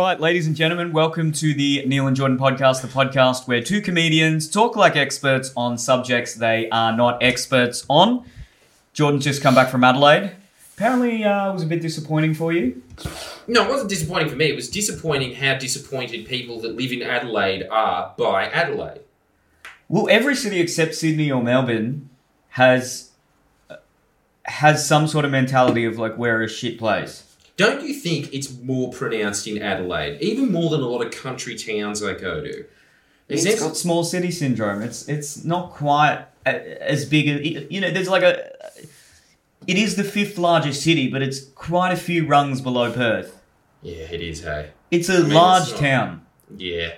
right, ladies and gentlemen, welcome to the Neil and Jordan podcast, the podcast where two comedians talk like experts on subjects they are not experts on. Jordan's just come back from Adelaide. Apparently, uh, it was a bit disappointing for you. No, it wasn't disappointing for me. It was disappointing how disappointed people that live in Adelaide are by Adelaide. Well, every city except Sydney or Melbourne has has some sort of mentality of like we're a shit place. Don't you think it's more pronounced in Adelaide, even more than a lot of country towns I go to? It It's got small city syndrome. It's it's not quite as big as you know. There's like a. It is the fifth largest city, but it's quite a few rungs below Perth. yeah, it is. Hey, It's a mean, it's large not- town. yeah.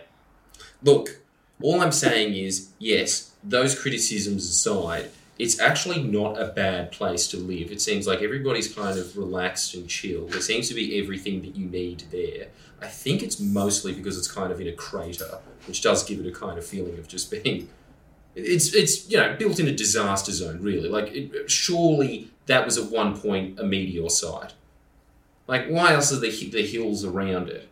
Look, all I'm saying is, yes, those criticisms aside, it's actually not a bad place to live. It seems like everybody's kind of relaxed and chill. There seems to be everything that you need there. I think it's mostly because it's kind of in a crater, which does give it a kind of feeling of just being. It's it's you know built in a disaster zone really. Like it, surely that was at one point a meteor site. Like why else are the the hills around it?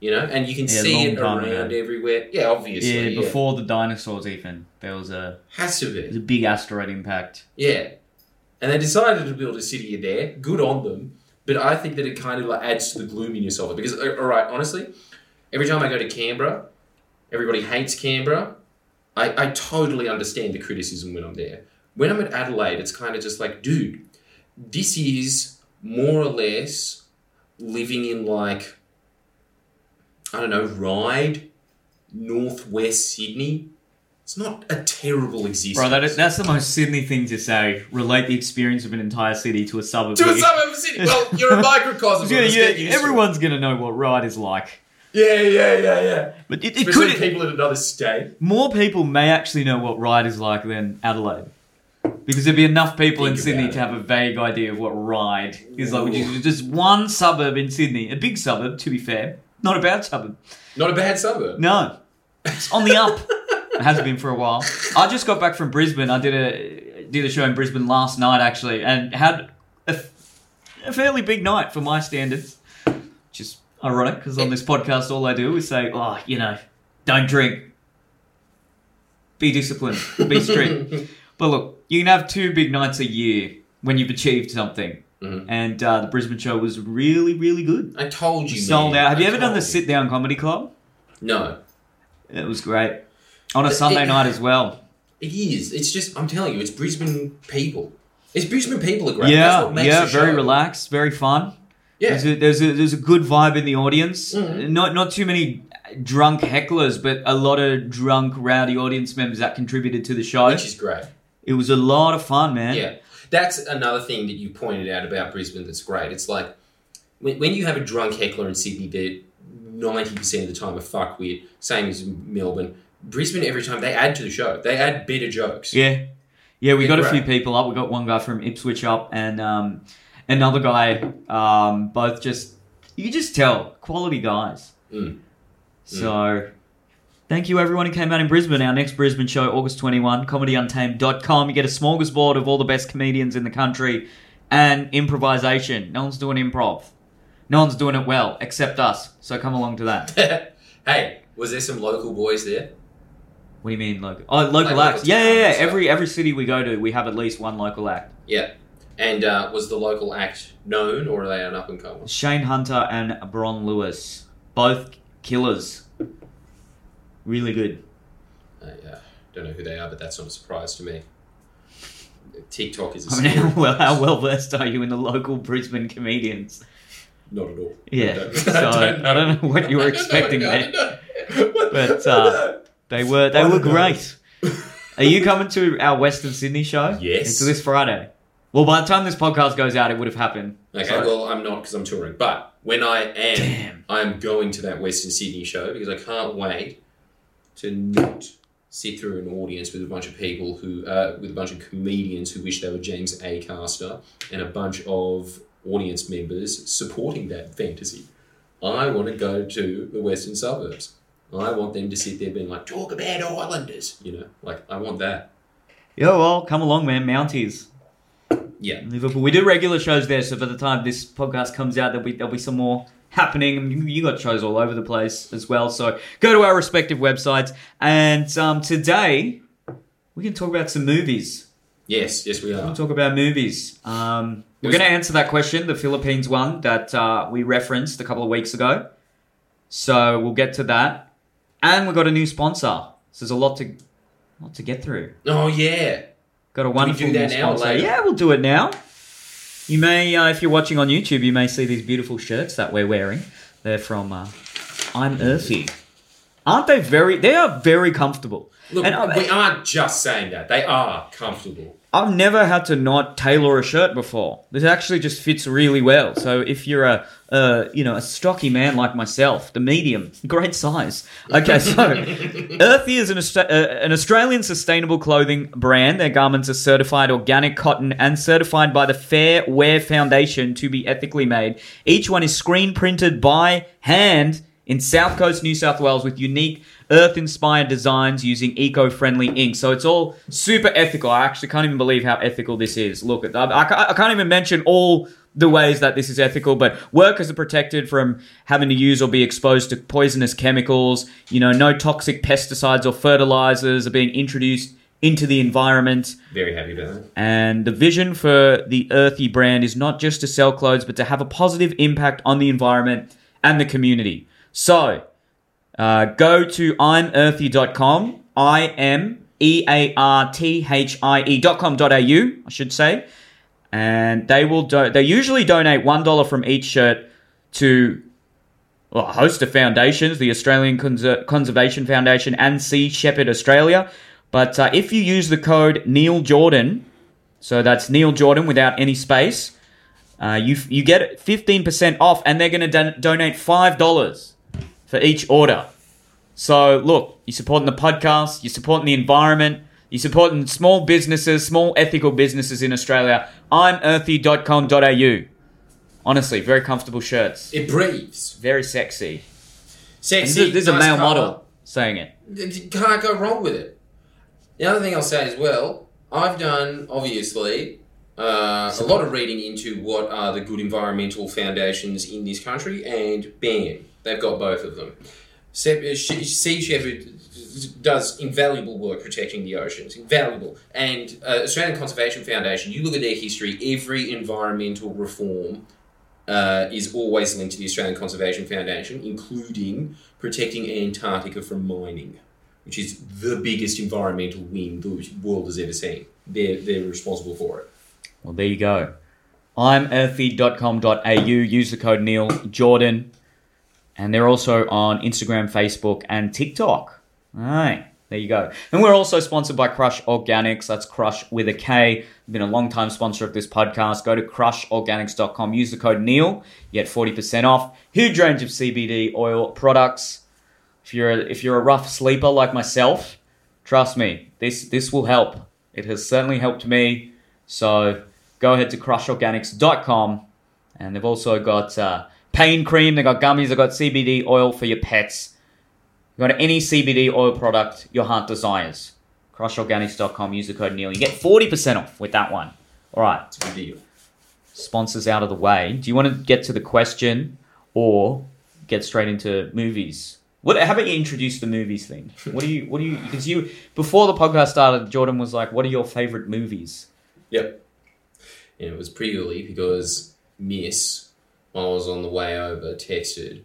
You know, and you can Yeah, see it around ago. everywhere. Yeah, obviously. Yeah, Yeah, before the dinosaurs, even there was a has to was be. a big asteroid impact. Yeah, and they decided to build a city there. Good on them. But I think that it kind of like adds to the gloominess of it because, uh, all right, honestly, every time I go to Canberra, everybody hates Canberra. I, I totally understand the criticism when I'm there. When I'm at Adelaide, it's kind of just like, dude, this is more or less living in like, I don't know, Ryde, northwest Sydney. It's not a terrible existence. Bro, that is, that's the most Sydney thing to say. Relate the experience of an entire city to a suburb. to a suburb of a city. Well, you're a microcosm. Yeah, yeah, get used to it. everyone's know what Ryde is like. Yeah, yeah, yeah, yeah. But it, it could people in another state. more people may actually know what Ryde is like than Adelaide. Because there'd be enough people in Sydney about to have a vague idea of what Ryde is like, which is just one suburb in Sydney. A big suburb, to be fair. Not a bad suburb. Not a bad suburb. No. It's on the up. it hasn't been for a while. I just got back from Brisbane. I did a did a show in Brisbane last night actually and had a, a fairly big night for my standards. Which is ironic because on this podcast all I do is say, oh, you know, don't drink. Be disciplined. Be strict. but look, you can have two big nights a year when you've achieved something. Mhm. And uh, the Brisbane show was really, really good. I told you. Sold man. out. Have you ever done the sit down comedy club? No, It was great. On a But Sunday it- night as well. it is. It's just. I'm telling you, it's Brisbane people. It's Brisbane people are great. That's Yeah, what makes yeah, very show. relaxed, very fun. Yeah. There's a, there's a there's a good vibe in the audience. Mhm. Not not too many drunk hecklers, but a lot of drunk rowdy audience members that contributed to the show. which is great. It was a lot of fun, man. Yeah, that's another thing that you pointed out about Brisbane. That's great. It's like when, when you have a drunk heckler in Sydney, that ninety percent of the time are fuck with. Same as Melbourne. Brisbane, every time they add to the show, they add better jokes. Yeah, yeah. We got a few people up. We got one guy from Ipswich up, and um, another guy. Um, both just you just tell quality guys. Mm. So. Thank you, everyone who came out in Brisbane. Our next Brisbane show, August 21, comedyuntamed.com. You get a smorgasbord of all the best comedians in the country and improvisation. No one's doing improv. No one's doing it well, except us. So come along to that. hey, was there some local boys there? What do you mean, local? Oh, local Like acts. Yeah, yeah, yeah. Every every city we go to, we have at least one local act. Yeah. And uh, was the local act known, or are they an up and comer? Shane Hunter and Bron Lewis, both killers. Really good. I uh, don't know who they are, but that's not a surprise to me. TikTok is a I mean, how well, how well versed are you in the local Brisbane comedians? Not at all. Yeah, I don't, so I don't know what you were I don't expecting I there. don't But, uh, They were they were great. Are you coming to our Western Sydney show? Yes. It's this Friday. Well, by the time this podcast goes out, it would have happened. Okay, So- well, I'm not because I'm touring. But when I am, Damn. I'm going to that Western Sydney show because I can't wait to not sit through an audience with a bunch of people who, uh, with a bunch of comedians who wish they were James A. Caster and a bunch of audience members supporting that fantasy. I want to go to the Western suburbs. I want them to sit there being like, talk about Islanders, you know, like I want that. Yeah, well, come along, man. Mounties. Yeah. Liverpool. We do regular shows there, so by the time this podcast comes out, there'll be there'll be some more happening. You- got shows all over the place as well. So go to our respective websites. And um, today we can talk about some movies. Yes, yes, we are. We'll talk about movies. Um, we're going to answer that question, the Philippines one that uh, we referenced a couple of weeks ago. So we'll get to that, and we've got a new sponsor. So there's a lot to, lot to get through. Oh yeah. Got a wonderful do that new now or sponsor. later? Yeah, we'll do it now. You may, uh, if you're watching on YouTube, you may see these beautiful shirts that we're wearing. They're from uh, I'm Earthy. Aren't they very? They are very comfortable. Look, And we aren't just saying that; they are comfortable. I've never had to not tailor a shirt before. This actually just fits really well. So if you're a, uh, you know, a stocky man like myself, the medium, great size. Okay, so Earthy is an, Austra- uh, an Australian sustainable clothing brand. Their garments are certified organic cotton and certified by the Fair Wear Foundation to be ethically made. Each one is screen printed by hand in South Coast, New South Wales, with unique earth-inspired designs using eco-friendly ink. So it's all super ethical. I actually can't even believe how ethical this is. Look, I, I I can't even mention all the ways that this is ethical, but workers are protected from having to use or be exposed to poisonous chemicals. You know, no toxic pesticides or fertilizers are being introduced into the environment. Very happy about that. And the vision for the Earthy brand is not just to sell clothes, but to have a positive impact on the environment and the community. So, uh, go to I'mEarthy.com, I M E A R T H I E.com.au, I should say. And they will do- they usually donate $1 from each shirt to well, a host of foundations, the Australian Conser- Conservation Foundation and Sea Shepherd Australia. But uh, if you use the code Neil Jordan, so that's Neil Jordan without any space, uh, you you get fifteen percent off, and they're going to don- donate five dollars for each order. So look, you're supporting the podcast, you're supporting the environment, you're supporting small businesses, small ethical businesses in Australia. I'm earthy.com.au. Honestly, very comfortable shirts, It breathes. very sexy. And Sexy. This is, this is a male colour. model saying it. You can't go wrong with it. The other thing I'll say as well, I've done obviously uh, a lot of reading into what are the good environmental foundations in this country, and bam, they've got both of them. Se- uh, Sea Shepherd does invaluable work protecting the oceans, invaluable. And uh, Australian Conservation Foundation, you look at their history, every environmental reform uh, is always linked to the Australian Conservation Foundation, including protecting Antarctica from mining, which is the biggest environmental win the world has ever seen. They're, they're responsible for it. Well, there you go. I'm earthy.com.au. Use the code Neil Jordan. And they're also on Instagram, Facebook, and TikTok. All right. There you go. And we're also sponsored by Krush Organics. That's Crush with a K. Been a long time sponsor of this podcast. Go to krushorganics.com. Use the code Neil. You get 40% off. Huge range of CBD oil products. If you're a, if you're a rough sleeper like myself, trust me, this this will help. It has certainly helped me. So go ahead to krushorganics.com. And they've also got uh, pain cream, they've got gummies, they've got CBD oil for your pets. You've got any CBD oil product your heart desires. Krushorganics.com, use the code Neil. You get 40% off with that one. All right, It's a good deal. sponsors out of the way. Do you want to get to the question or get straight into movies? What? How about you introduce the movies thing? What do you? What do you? Because you before the podcast started, Jordan was like, "What are your favorite movies?" Yep. And it was purely because Miss, I was on the way over, texted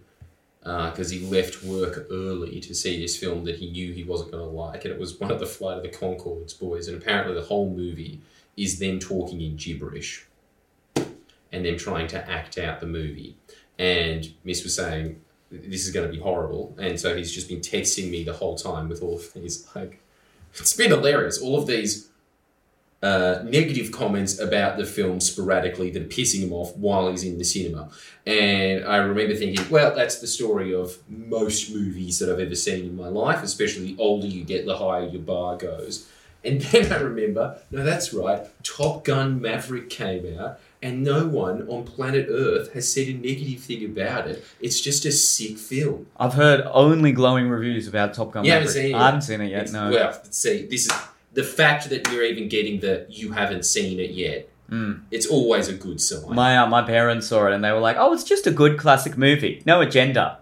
because uh, he left work early to see this film that he knew he wasn't going to like, and it was one of the Flight of the Conchords boys, and apparently the whole movie is them talking in gibberish and then trying to act out the movie. And Miss was saying, "This is going to be horrible," and so he's just been texting me the whole time with all of these like. It's been hilarious. All of these uh, negative comments about the film sporadically that are pissing him off while he's in the cinema. And I remember thinking, well, that's the story of most movies that I've ever seen in my life, especially the older you get, the higher your bar goes. And then I remember, no, that's right, Top Gun Maverick came out, and no one on planet Earth has said a negative thing about it. It's just a sick film. I've heard only glowing reviews about Top Gun. You haven't Maverick. seen it I haven't seen it yet. It's- No. Well, see, this is the fact that you're even getting the you haven't seen it yet it's always a good sign. My uh, my parents saw it and they were like, "Oh, it's just a good classic movie. No agenda.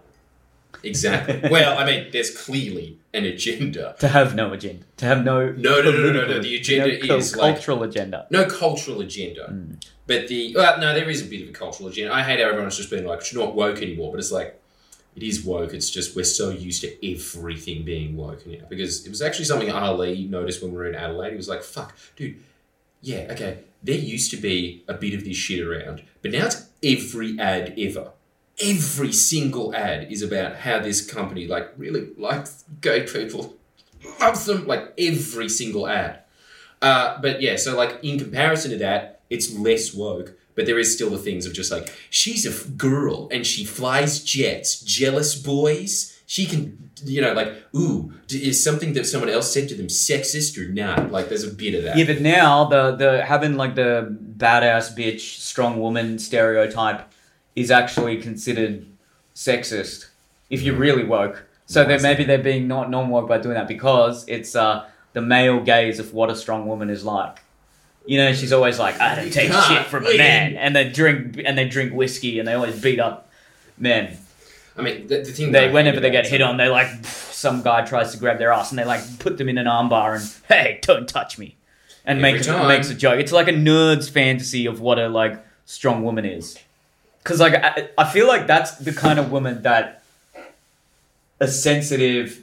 exactly. well, I mean, there's clearly an agenda. To have no agenda. To have no No, no, no, no, no, the agenda no is, like- cultural agenda. No cultural agenda. But the well, no, there is a bit of a cultural agenda. I hate how everyone's just being like, it's not woke anymore. But it's like, it is woke. It's just we're so used to everything being woke now. Because it was actually something Ali noticed when we were in Adelaide. He was like, fuck, dude, yeah, okay. There used to be a bit of this shit around, but now it's every ad ever. Every single ad is about how this company like really likes gay people, loves them. Like every single ad. Uh, but yeah, so like in comparison to that, it's less woke. But there is still the things of just like she's a f- girl and she flies jets. Jealous boys. She can, you know, like ooh, is something that someone else said to them sexist or not? Like there's a bit of that. Yeah, but now the the having like the badass bitch, strong woman stereotype is actually considered sexist if you're really woke. So is maybe they're being not non woke by doing that because it's uh, the male gaze of what a strong woman is like. You know, she's always like, I don't take shit from a man, and they drink and they drink whiskey and they always beat up men. I mean, the, the thing. They whenever they get hit on, they like some guy tries to grab their ass and they like put them in an armbar and hey, don't touch me, and Every make time. makes a joke. It's like a nerd's fantasy of what a like strong woman is. Because like I, I feel like that's the kind of woman that a sensitive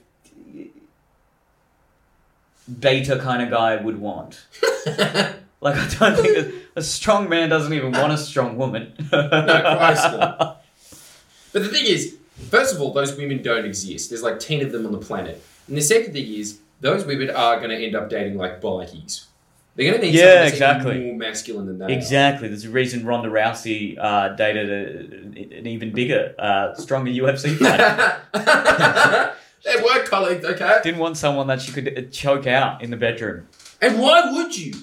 beta kind of guy would want. Like I don't think a, a strong man doesn't even want a strong woman. no, Christ, no. But the thing is, first of all, those women don't exist. There's like 10 of them on the planet. And the second thing is, those women are going to end up dating like bikies. They're going to need Yeah, exactly. more masculine than are. Exactly. There's a reason Ronda Rousey uh, dated a, an even bigger, uh, stronger UFC fighter. they were colleagues, okay? Didn't want someone that she could choke out in the bedroom. And why would you?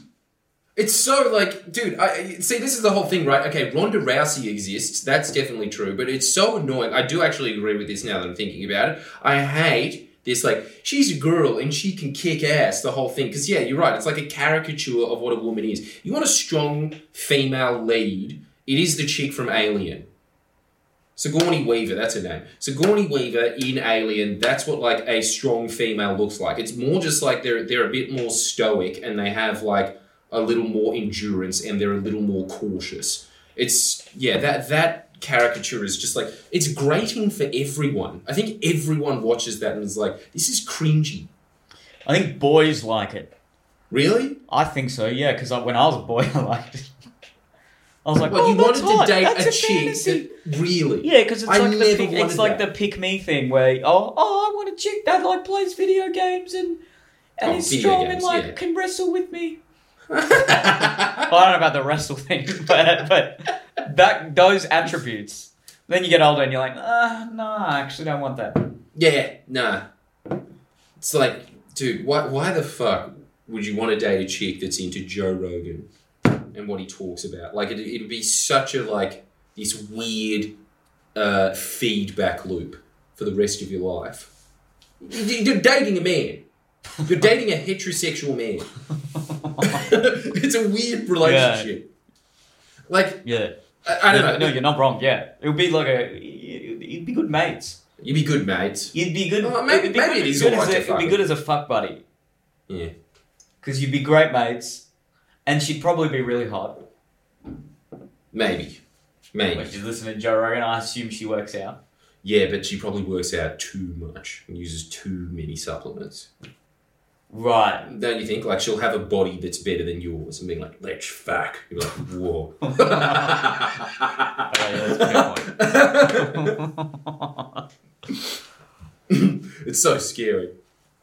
It's so like, dude. I see. This is the whole thing, right? Okay, Ronda Rousey exists. That's definitely true. But it's so annoying. I do actually agree with this now that I'm thinking about it. I hate this. Like, she's a girl and she can kick ass. The whole thing. Because yeah, you're right. It's like a caricature of what a woman is. You want a strong female lead. It is the chick from Alien. Sigourney Weaver, that's her name. Sigourney Weaver in Alien, that's what like a strong female looks like. It's more just like they're they're a bit more stoic and they have like a little more endurance and they're a little more cautious. It's yeah, that that caricature is just like it's grating for everyone. I think everyone watches that and is like, this is cringy. I think boys like it. Really? I think so, yeah, because when I was a boy, I liked it. I was like, Well, oh, you wanted hot. to date That's a, chick that really Yeah, because it's I like the pick, it's like that. the pick me thing where oh oh I want a chick that like plays video games and and Oh, is strong games, and like yeah. can wrestle with me. Well, I don't know about the wrestle thing, but but that those attributes. Then you get older and you're like, ah, no, I actually don't want that. Yeah, nah. It's like, dude, why, why the fuck would you want to date a chick that's into Joe Rogan and what he talks about? Like, it, it'd be such a, like, this weird uh, feedback loop for the rest of your life. You're dating a man. You're dating a heterosexual man. it's a weird relationship. Like, Yeah, I, I don't no, know. no, you're not wrong. Yeah, it would be like a, you'd be good mates. You'd be good mates. You'd be good. Well, maybe- it'd be maybe good, it is good alright as a, it'd be fuck good as a fuck buddy Yeah. because you'd be great mates, and she'd probably be really hot. Maybe. Maybe. When she's listening to Joe Rogan, I assume she works out. Yeah, but she probably works out too much and uses too many supplements. Right. Don't you think? Like she'll have a body that's better than yours and being like, let's fuck. You're like, whoa. Oh, yeah, that's a good point. it's so scary.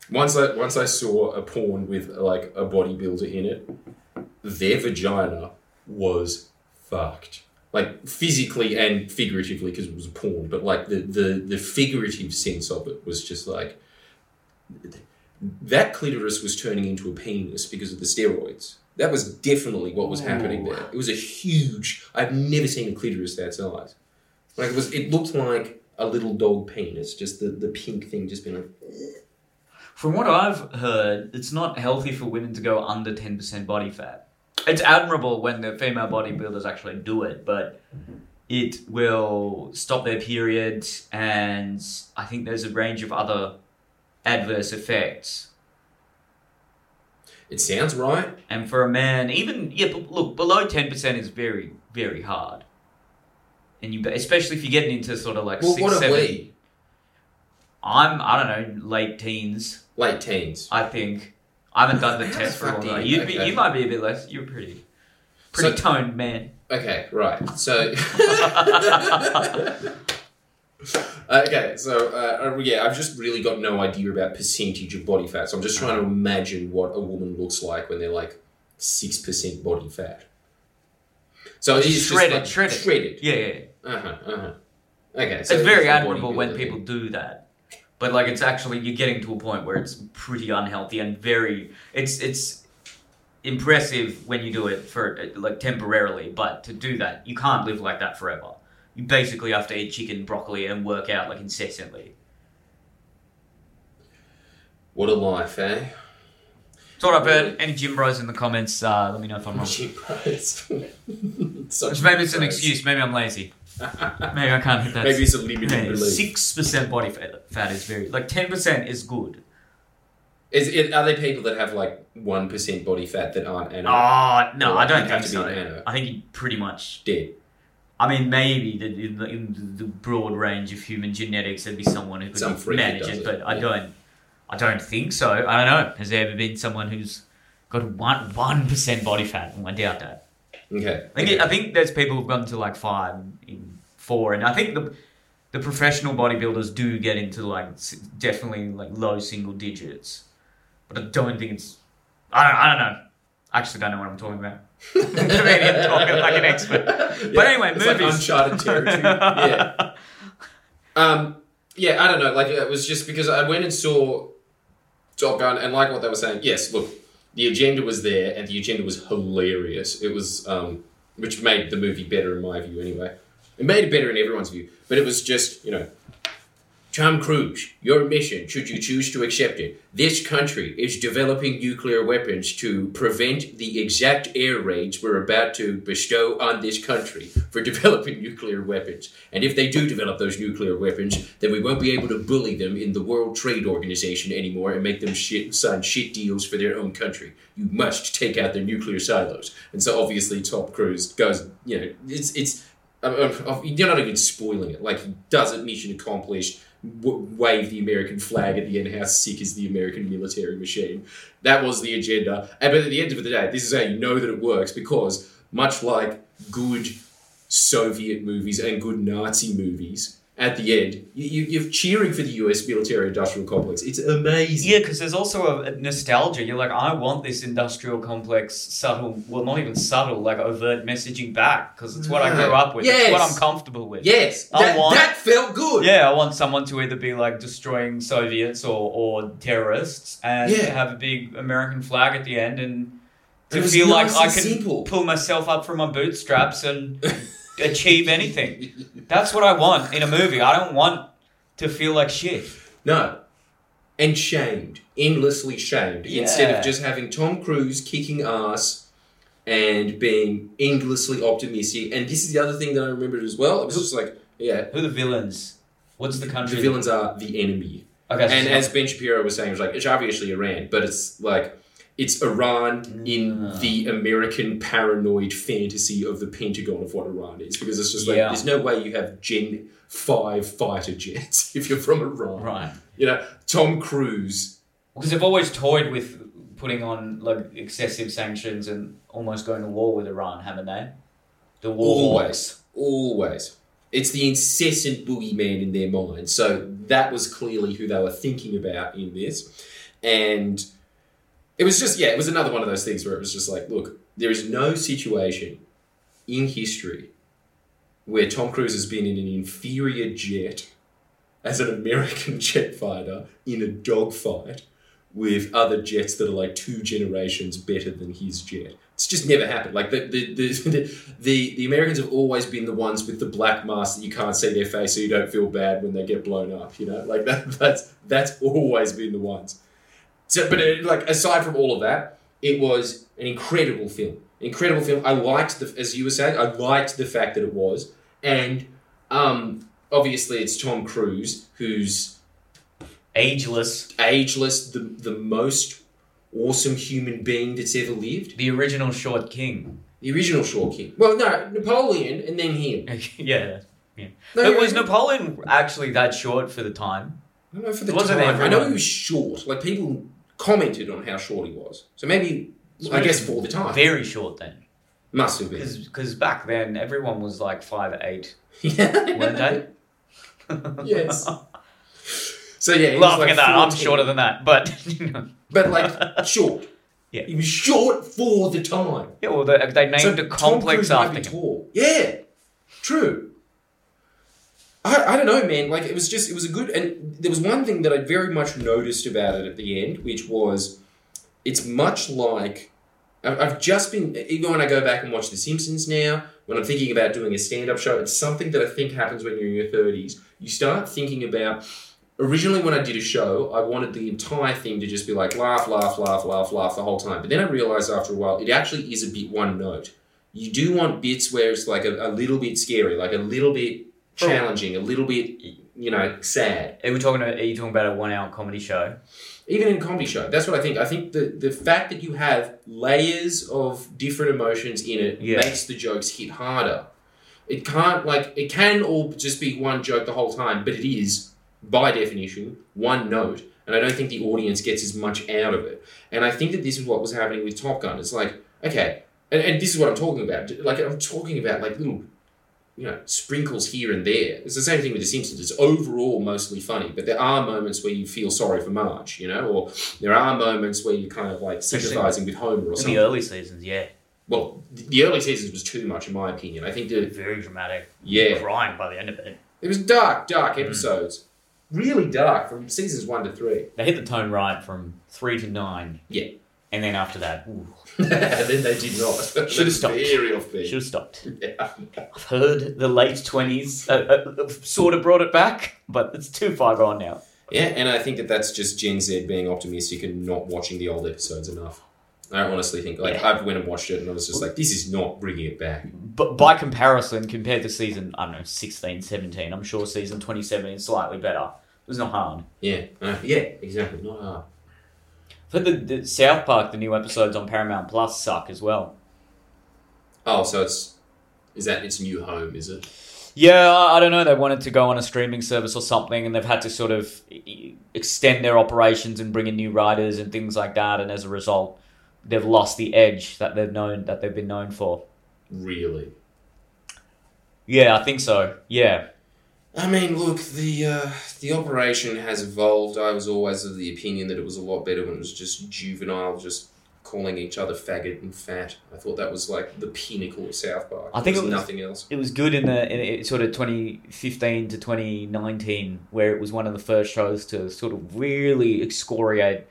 Once I once I saw a porn with like a bodybuilder in it, their vagina was fucked. Like physically and figuratively because it was a porn, but like the, the the figurative sense of it was just like that clitoris was turning into a penis because of the steroids. That was definitely what was happening there. It was a huge. I've never seen a clitoris that size. Like it was. It looked like a little dog penis. Just the, the pink thing, just being like. From what I've heard, it's not healthy for women to go under ten percent body fat. it's admirable when the female bodybuilders actually do it, but it will stop their period, and I think there's a range of other adverse effects. It sounds right. And for a man, even yeah, look below ten percent is very very hard. And you, especially if you're getting into sort of like Well, six, what are seven. we? I'm I don't know late teens. Late teens. I think I haven't done the test for a fuck long do time. you- You'd be you might be a bit less. You're pretty pretty So- toned man. Okay, right. So. okay, so uh, uh, yeah, I've just really got no idea about percentage of body fat. So I'm just trying to imagine what a woman looks like when they're like six percent body fat. So it is Shredded, shredded. like shredded. Yeah, yeah. yeah. Uh huh. Uh huh. Okay, so it's very admirable when people do that. But like it's actually you're getting to a point where it's pretty unhealthy and very it's it's impressive when you do it for like temporarily, but to do that you can't live like that forever. You basically have to eat chicken, broccoli, and work out like incessantly. What a life, eh? That's what I've heard. Any gym bros in the comments, uh, let me know if I'm wrong. Cheap price. Such Maybe it's an excuse. Maybe I'm lazy. Maybe I can't hit that. Maybe it's a limited. Six percent body fat, fat is very like ten percent is good. Is it, are there people that have like one percent body fat that aren't animal? Oh no, Or I don't you have think to be so. an anno. I think you pretty much. Dead. I mean, maybe the, in, the, in the broad range of human genetics, there'd be someone who could Some manage it, it, but I yeah. don't. I don't think so. I don't know. Has there ever been someone who's got one one percent body fat? I doubt that. Okay. I think, okay. I think there's people who've gotten to like five, in four, and I think the the professional bodybuilders do get into like definitely like low single digits, but I don't think it's. I don't. I don't know. I actually don't know what I'm talking about. Comedian talking like an expert. But anyway, it's like movies. uncharted territory. yeah. Um, yeah, I don't know. Like it was just because I went and saw Top Gun, and like what they were saying. Yes, look, the agenda was there, and the agenda was hilarious. It was, um, which made the movie better in my view, anyway. It made it better in everyone's view, but it was just, you know, Tom Cruise, your mission, should you choose to accept it, this country is developing nuclear weapons to prevent the exact air raids we're about to bestow on this country for developing nuclear weapons. And if they do develop those nuclear weapons, then we won't be able to bully them in the World Trade Organization anymore and make them shit, sign shit deals for their own country. You must take out their nuclear silos. And so obviously, Tom Cruise goes, you know, it's it's. Uh, uh, you're not even spoiling it. Like he does it, mission accomplished. W- wave the American flag at the end. How sick is the American military machine? That was the agenda. And but at the end of the day, this is how you know that it works because much like good Soviet movies and good Nazi movies, at the end you, you, you're cheering for the U.S. military-industrial complex. It's amazing. Yeah, because there's also a, a nostalgia. You're like, I want this industrial complex, subtle, well, not even subtle, like overt messaging back, because it's what I grew up with. It's what I'm comfortable with. Yes, I that, want- that felt good. Yeah, I want someone to either be like destroying Soviets or, or terrorists and Yeah. have a big American flag at the end and to feel nice like I can simple. pull myself up from my bootstraps and achieve anything. That's what I want in a movie. I don't want to feel like shit. No. And shamed. Endlessly shamed. Instead of just having Tom Cruise kicking ass and being endlessly optimistic. And this is the other thing that I remembered as well. It was just like, yeah, Who are the villains? What's the country? the villains are the enemy. Okay, so And it's as Ben Shapiro was saying, it was like, it's obviously Iran, but it's like, it's Iran in Mm. the American paranoid fantasy of the Pentagon of what Iran is. Because it's just like, Yeah. there's no way you have Gen 5 fighter jets if you're from Iran. right. You know, Tom Cruise. Because they've always toyed with putting on like excessive sanctions and almost going to war with Iran, haven't they? The war. Always. Always. It's the incessant boogeyman in their mind. So that was clearly who they were thinking about in this. And it was just, yeah, it was another one of those things where it was just like, look, there is no situation in history where Tom Cruise has been in an inferior jet as an American jet fighter in a dogfight with other jets that are like two generations better than his jet. It's just never happened. Like the the, the, the, the, Americans have always been the ones with the black mask that you can't see their face so you don't feel bad when they get blown up, you know? Like that that's that's always been the ones. So but it, like aside from all of that, it was an incredible film. incredible film. I liked the, as you were saying, I liked the fact that it was, and um, obviously it's Tom Cruise who's Ageless, ageless, the the most awesome human being that's ever lived. the original short king. The original Short King. Well, no, Napoleon, and then him. yeah. Yeah. No, but was Napoleon actually that short for the time? I don't know for the Wasn't time. I know he was short. Like people commented on how short he was. So maybe I guess for the time Very short then. must have been. Because back then everyone was like five eight, yeah. weren't they? Yes. So yeah, Laughing like at that, I'm shorter than that, but you know. but like short. Yeah. he was short for the time. yeah. Well, they, they named so a Tom complex Cruise might after him. tall. Yeah, true. I, I don't know, man. Like it was just it was a good and there was one thing that I very much noticed about it at the end, which was it's much like I've just been even when I go back and watch The Simpsons now. When I'm thinking about doing a stand-up show, it's something that I think happens when you're in your 30s. You start thinking about. Originally, when I did a show, I wanted the entire thing to just be like laugh, laugh, laugh, laugh, laugh the whole time. But then I realized after a while, it actually is a bit one note. You do want bits where it's like a, a little bit scary, like a little bit. Challenging, a little bit, you know, sad. Are we talking? About, are you talking about a one-hour comedy show? Even in a comedy show, that's what I think. I think the the fact that you have layers of different emotions in it Yeah. makes the jokes hit harder. It can't like it can all just be one joke the whole time, but it is by definition one note, and I don't think the audience gets as much out of it. And I think that this is what was happening with Top Gun. It's like okay, and, and this is what I'm talking about. Like I'm talking about like little. You know, sprinkles here and there. It's the same thing with The Simpsons. It's overall mostly funny, but there are moments where you feel sorry for Marge, you know, or there are moments where you're kind of like sympathizing with Homer or In something. the early seasons, yeah, Well, the early seasons was too much, in my opinion. I think that very dramatic. yeah, Crying by the end of it. it was dark, dark Mm. episodes, really dark from seasons one to three. They hit the tone right from three to nine. Yeah. And then after that, ooh, then they did not. Should've stopped. Very off beat. should have stopped. Yeah. I've heard the late twenties uh, uh, sort of brought it back, but it's too far gone now. yeah, and I think that that's just Gen Z being optimistic and not watching the old episodes enough. I honestly think like Yeah. I went and watched it and I was just like, this is not bringing it back. But by comparison, compared to season, I don't know, 16, 17, I'm sure season 27 is slightly better. It was not hard. Yeah, uh, yeah, exactly. Not hard. For the, the South Park, the new episodes on Paramount Plus suck as well. Oh, so it's is that its new home? Is it? Yeah, I don't know. They wanted to go on a streaming service or something, and they've had to sort of extend their operations and bring in new writers and things like that. And as a result, they've lost the edge that they've known that they've been known for. Really? Yeah, I think so. Yeah, I mean, look, the uh, the operation has evolved. I was always of the opinion that it was a lot better when it was just juvenile, just calling each other faggot and fat. I thought that was like the pinnacle of South Park. I think it was- nothing else. it was good in the in it, sort of 2015 to 2019, where it was one of the first shows to sort of really excoriate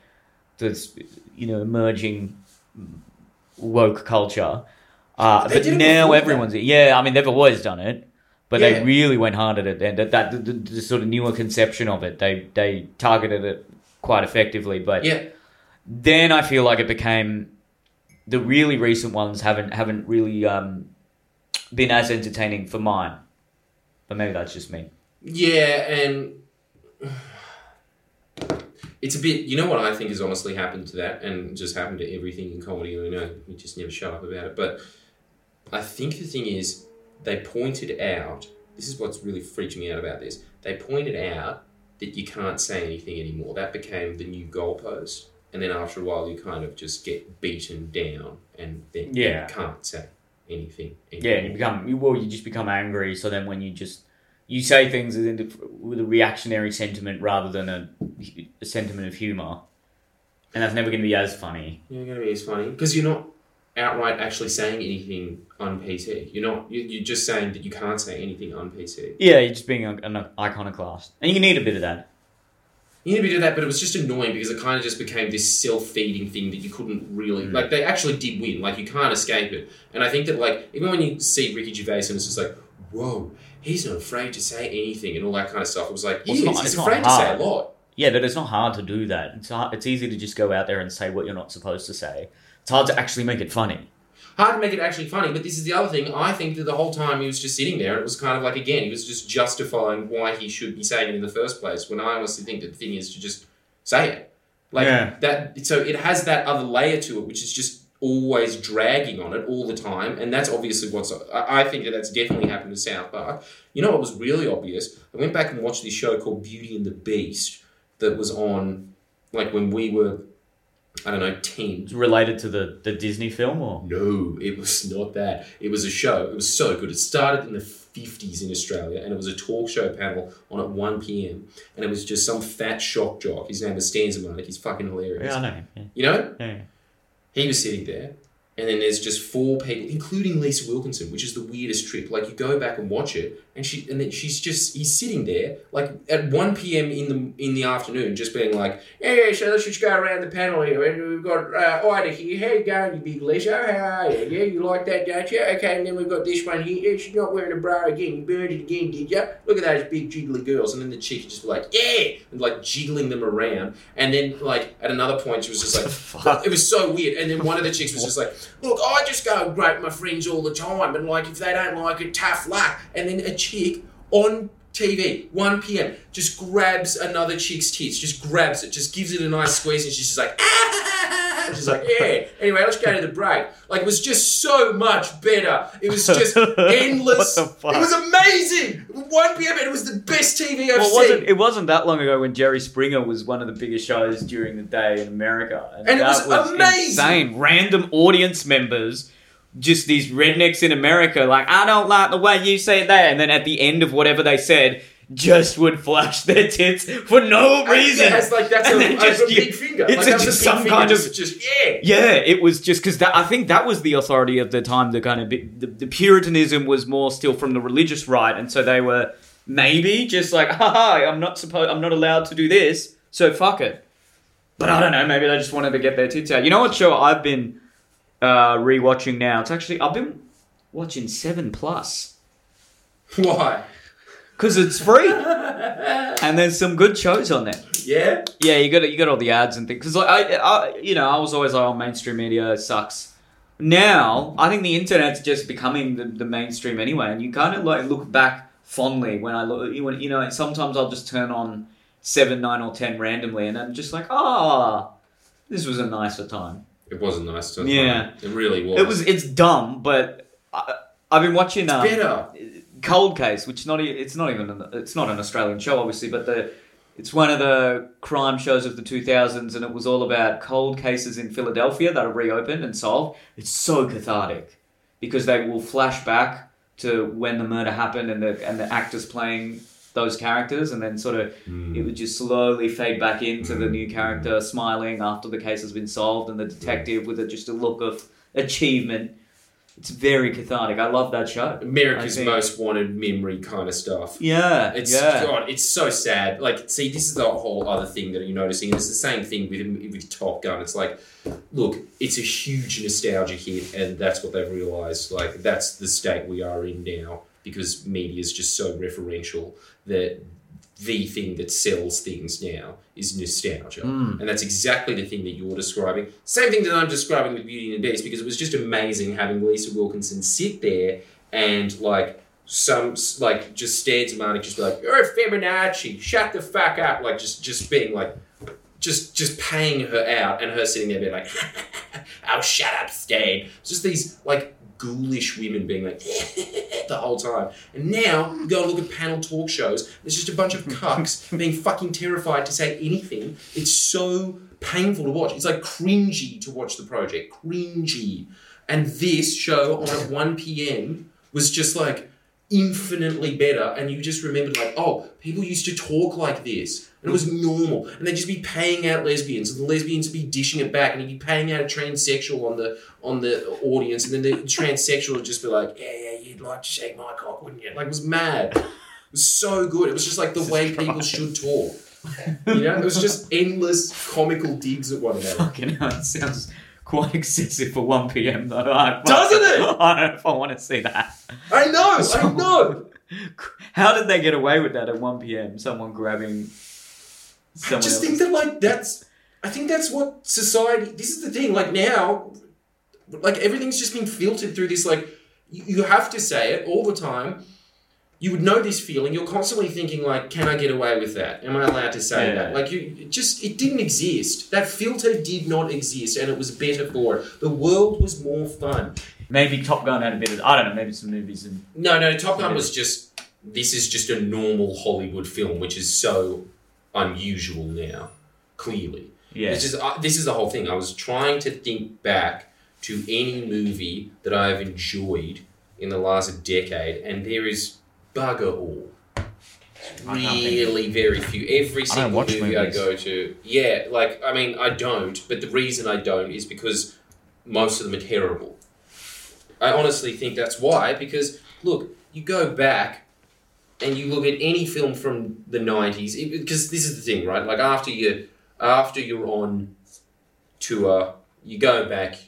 this, you know, emerging woke culture. Uh, but now before that. everyone's yeah. I mean, they've always done it, but Yeah. they really went hard at it. And that, that the, the, the sort of newer conception of it, they they targeted it quite effectively. But Yeah, then I feel like it became the really recent ones haven't haven't really um, been as entertaining for mine. But maybe that's just me. yeah, and it's a bit. You know what I think has honestly happened to that, and just happened to everything in comedy. I know we just never shut up about it, but I think the thing is, they pointed out. This is what's really freaked me out about this. They pointed out that you can't say anything anymore. That became the new goalpost. And then after a while, you kind of just get beaten down, and then Yeah. you can't say anything. Yeah, you become well, you just become angry. So then when you just you say things with a- with a reactionary sentiment rather than a, a sentiment of humor, and that's never going to be as funny. You're going to be as funny because you're not outright actually saying anything on PC. You're not. you- You're just saying that you can't say anything on PC. Yeah, you're just being an iconoclast, and you need a bit of that. You need to do that, but it was just annoying because it kind of just became this self-feeding thing that you couldn't really Mm. like. They actually did win, like you can't escape it. And I think that like even when you see Ricky Gervais and it's just like, whoa, he's not afraid to say anything and all that kind of stuff. It was like, Well, it's not- He's it's not afraid to say a lot. Yeah, but it's not hard to do that. It's hard, it's easy to just go out there and say what you're not supposed to say. It's hard to actually make it funny. hard to make it actually funny. But this is the other thing. I think that the whole time he was just sitting there, and it was kind of like again, he was just justifying why he should be saying it in the first place. When I honestly think that the thing is to just say it, like Yeah. that. So it has that other layer to it, which is just always dragging on it all the time, and that's obviously what's. I I think that that's definitely happened to South Park. You know what was really obvious? I went back and watched this show called Beauty and the Beast that was on, like when we were, I don't know, ten. It's related to the, the Disney film or No, it was not that. It was a show. It was so good. It started in the 50s in Australia and it was a talk show panel on at 1 p.m. And it was just some fat shock jock. His name was Stan Zemanek. He's fucking hilarious. Yeah, I know him. Yeah. You know? Yeah. He was sitting there. And then there's just four people, including Lisa Wilkinson, which is the weirdest trip. Like you go back and watch it, and she and then she's just he's sitting there, like at one p.m. in the in the afternoon, just being like, "Hey, so let's just go around the panel here, and we've got uh, Ida here. How you going, you big Lisa? How are you? Yeah, you like that, don't you? Okay, and then we've got this one here. Yeah, she's not wearing a bra again. You burned it again, did you? Look at those big jiggly girls." And then the chick just be like, "Yeah," and like jiggling them around. And then like at another point, she was just like, it was so weird. And then one of the chicks was just like, Look, I just go and grape my friends all the time, and like if they don't like it, tough luck. And then a chick on TV, 1 p.m., just grabs another chick's tits, just grabs it, just gives it a nice squeeze, and she's just like, ah! She's like, yeah. Anyway, let's go to the break. Like, it was just so much better. It was just endless. What the fuck? It was amazing. 1 p.m. and it was the best TV I've Well, it wasn't, it wasn't that long ago when Jerry Springer was one of the biggest shows during the day in America. And it that was amazing. insane. Random audience members, just these rednecks in America, like, I don't like the way you say that. And then at the end of whatever they said, just would flash their tits for no reason. Yeah, it's like that's a, And a just- big finger. it's like, a- just a big some kind of- just, just yeah. Yeah, it was just because I think that was the authority of the time. The kind of the, the Puritanism was more still from the religious right, and so they were maybe just like, haha, I'm not supposed, I'm not allowed to do this, so fuck it. But I don't know. Maybe they just wanted to get their tits out. You know what show I've been uh, rewatching now? It's actually I've been watching Seven Plus Why? because it's free, and there's some good shows on there. Yeah. Yeah, you got you got all the ads and things. Because like I, I, you know, I was always like, "Oh, mainstream media sucks." Now I think the internet's just becoming the, the mainstream anyway, and you kind of like look back fondly when I look. You you know, sometimes I'll just turn on seven, nine, or ten randomly, and I'm just like, "Ah, this was a nicer time." It wasn't nice to Yeah. It really was. It was. It's dumb, but I, I've been watching. Um, better. Cold Case, which not it's not even an, it's not an Australian show, obviously, but the it's one of the crime shows of the 2000s, and it was all about cold cases in Philadelphia that are reopened and solved. It's so cathartic because they will flash back to when the murder happened and the and the actors playing those characters, and then sort of hmm. it would just slowly fade back into the hmm. new character smiling after the case has been solved, and the detective with a, just a look of achievement. It's very cathartic. I love that show. America's most wanted memory kind of stuff. Yeah, It's yeah. God, it's so sad. Like, see, this is the whole other thing that you're noticing, and it's the same thing with with Top Gun. It's like, look, it's a huge nostalgia hit, and that's what they've realized. Like, that's the state we are in now because media is just so referential that the thing that sells things now is nostalgia. Mm. And that's exactly the thing that you're describing. Same thing that I'm describing with Beauty and the Beast because it was just amazing having Lisa Wilkinson sit there and like some like just Stan Zemanek just be like, You're a feminazi, shut the fuck up like just just being like just just paying her out and her sitting there being like Oh shut up, Stan. It's just these like ghoulish women being like the whole time. And now you go and look at panel talk shows, there's just a bunch of cucks being fucking terrified to say anything. It's so painful to watch. It's like cringy to watch the project. Cringy. And this show on at 1 p.m. was just like infinitely better. And you just remembered, like, oh, people used to talk like this. And it was normal. And they'd just be paying out lesbians, and the lesbians would be dishing it back, and he'd be paying out a transsexual on the on the audience, and then the transsexual would just be like, Yeah, yeah, you'd like to shake my cock, wouldn't you? Like it was mad. It was so good. It was just like the way people should talk. You know, it was just endless comical digs at one another. Fucking hell, it sounds quite excessive for 1 p.m. though. I, Doesn't it? I don't know if I want to see that. I know, I know. How did they get away with that at 1 p.m.? Someone grabbing I someone just else. think that like that's I think that's what society this is the thing, like now like everything's just been filtered through this. Like you, you have to say it all the time. You would know this feeling. You're constantly thinking like, "Can I get away with that? Am I allowed to say Yeah. that?" Like you it just it didn't exist. That filter did not exist, and it was better for it. The world was more fun. Maybe Top Gun had a bit of I don't know. Maybe some movies and No, no, Top Gun was just this is just a normal Hollywood film, which is so unusual now. Clearly, yeah. It's just, uh, this is the whole thing. I was trying to think back to any movie that I have enjoyed in the last decade, and there is bugger all. I can't think Really, very few. Every single movie movies. I go to, yeah, like I mean, I don't. But the reason I don't is because most of them are terrible. I honestly think that's why. Because look, you go back and you look at any film from the nineties. Because this is the thing, right? Like after you after you're on tour, you go back,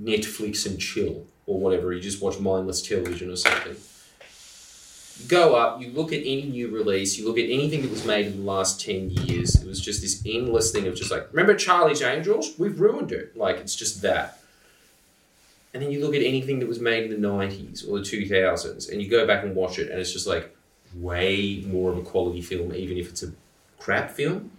Netflix and chill or whatever. You just watch mindless television or something. Go up, you look at any new release, you look at anything that was made in the last 10 years. It was just this endless thing of just like, remember Charlie's Angels? We've ruined it. Like, it's just that. And then you look at anything that was made in the 90s or the 2000s, and you go back and watch it, and it's just like way more of a quality film, even if it's a crap film.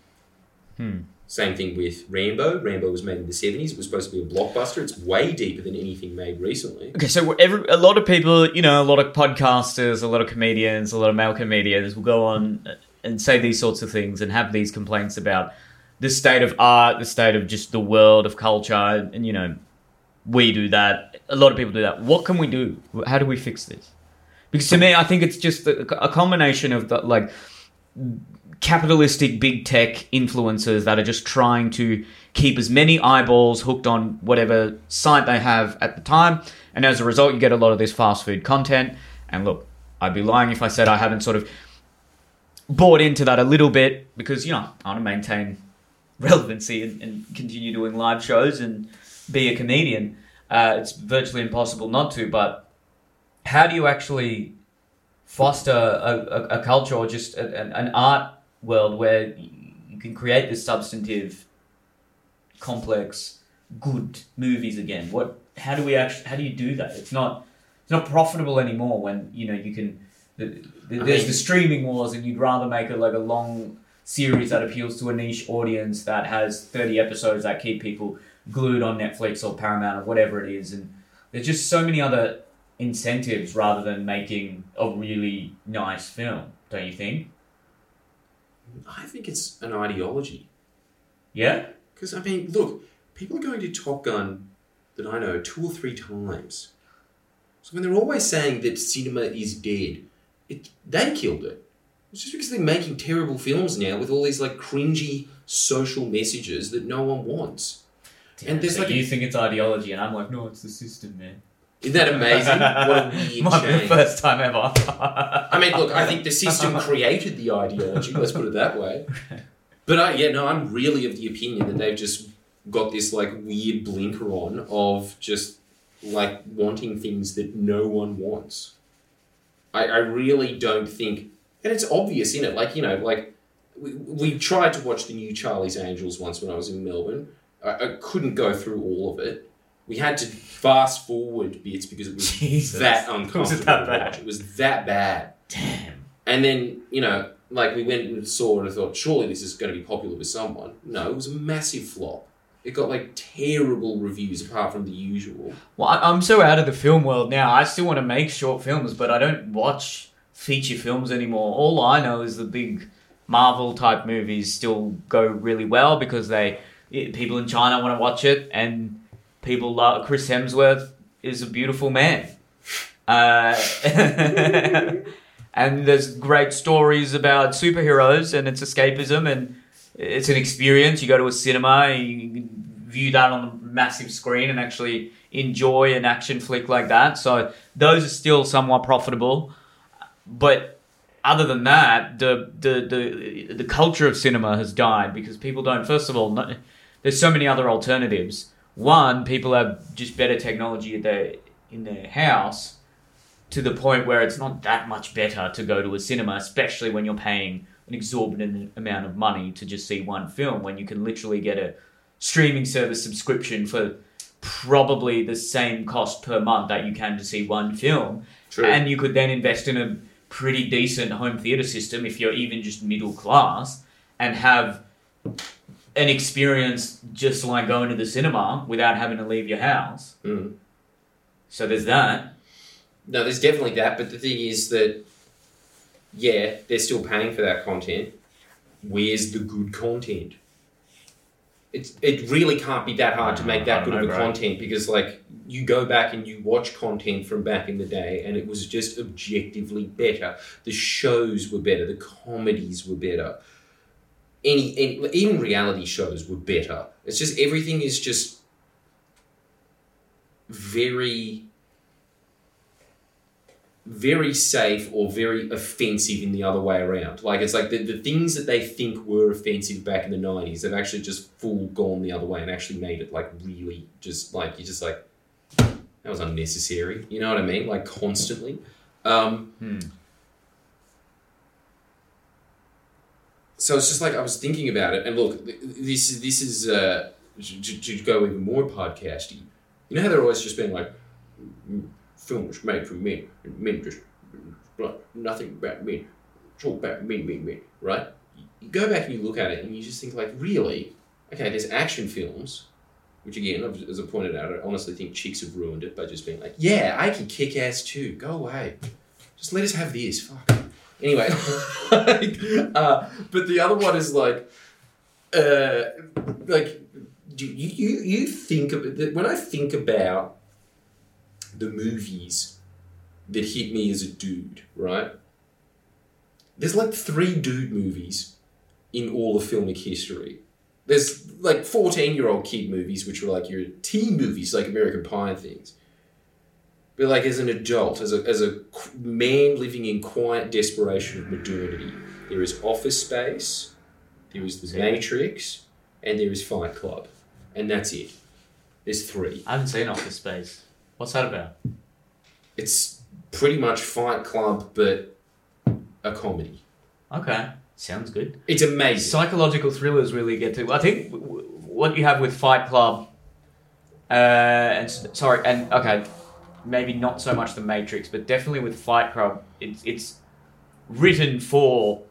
Hmm. Same thing with Rambo. Rambo was made in the 70s. It was supposed to be a blockbuster. It's way deeper than anything made recently. Okay, so every, a lot of people, you know, a lot of podcasters, a lot of comedians, a lot of male comedians will go on and say these sorts of things and have these complaints about the state of art, the state of just the world of culture, and you know, we do that. A lot of people do that. What can we do? How do we fix this? Because to me, I think it's just a, a combination of the like capitalistic big tech influencers that are just trying to keep as many eyeballs hooked on whatever site they have at the time. And as a result, you get a lot of this fast food content. And look, I'd be lying if I said I haven't sort of bought into that a little bit because, you know, I want to maintain relevancy and, and continue doing live shows and be a comedian. Uh, it's virtually impossible not to, but how do you actually foster a, a, a culture or just a, an, an art world where you can create this substantive, complex, good movies again? What? How do we actually? How do you do that? It's not. It's not profitable anymore when you know you can. The, the, there's mean- the streaming wars, and you'd rather make it like a long series that appeals to a niche audience that has 30 episodes that keep people glued on Netflix or Paramount or whatever it is. And there's just so many other incentives rather than making a really nice film, don't you think? I think it's an ideology. Yeah? Because, I mean, look, people are going to Top Gun that I know two or three times. So when they're always saying that cinema is dead, it, they killed it. It's just because they're making terrible films now with all these like cringy social messages that no one wants. And there's so like a- you think it's ideology, and I'm like, no, it's the system, man. Isn't that amazing? what a weird Might be the first time ever. I mean, look, I think the system created the ideology. Let's put it that way. But I, yeah, no, I'm really of the opinion that they've just got this like weird blinker on of just like wanting things that no one wants. I, I really don't think, and it's obvious in it. Like you know, like we, we tried to watch the new Charlie's Angels once when I was in Melbourne. I, I couldn't go through all of it. We had to fast forward bits because it was Jesus. that Was uncomfortable. it that to bad? watch. It was that bad. Damn. And then, you know, like we went and saw it and thought, surely this is going to be popular with someone. No, it was a massive flop. It got like terrible reviews apart from the usual. Well, I'm so out of the film world now. I still want to make short films, but I don't watch feature films anymore. All I know is the big Marvel type movies still go really well because they people in China want to watch it, and people love Chris Hemsworth is a beautiful man. Uh, and there's great stories about superheroes and it's escapism and it's an experience. You go to a cinema, you view that on a massive screen and actually enjoy an action flick like that. So those are still somewhat profitable. But other than that, the the the, the culture of cinema has died because people don't. First of all, no, there's so many other alternatives. One, people have just better technology at their in their house to the point where it's not that much better to go to a cinema, especially when you're paying an exorbitant amount of money to just see one film when you can literally get a streaming service subscription for probably the same cost per month that you can to see one film. True. And you could then invest in a pretty decent home theater system if you're even just middle class and have an experience just like going to the cinema without having to leave your house. Mm. So there's that. No, there's definitely that, but the thing is that, yeah, they're still paying for that content. Where's the good content? It's, it really can't be that hard to make that don't good of a content because, like, you go back and you watch content from back in the day and it was just objectively better. The shows were better, the comedies were better. Any, any even reality shows were better. It's just everything is just very very safe or very offensive in the other way around. Like it's like the, the things that they think were offensive back in the nineties have actually just full gone the other way and actually made it like really just like you're just like that was unnecessary. You know what I mean? Like constantly. Um, Hmm. So it's just like I was thinking about it, and look, this this is uh, to, to go even more podcasty. You know how they're always just being like, "Mm, films made for men, and men just like nothing about men. It's all about men, men, men, right? You go back and you look at it, and you just think like, really? Okay, there's action films, which again, as I pointed out, I honestly think chicks have ruined it by just being like, yeah, I can kick ass too. Go away. Just let us have this. Fuck. Anyway, like, uh, but the other one is like, uh, like you you you think of it when I think about the movies that hit me as a dude, right? There's like three dude movies in all of filmic history. There's like 14 year old kid movies, which are like your teen movies, like American Pie and things. But like as an adult, as a, as a man living in quiet desperation of modernity, there is Office Space, there is The Yeah. Matrix, and there is Fight Club. And that's it. There's three. I haven't seen Office Space. What's that about? It's pretty much Fight Club, but a comedy. Okay, sounds good. It's amazing. Psychological thrillers really get to. I think what you have with Fight Club, uh, and sorry, and okay, maybe not so much the Matrix, but definitely with Fight Club, it's it's written for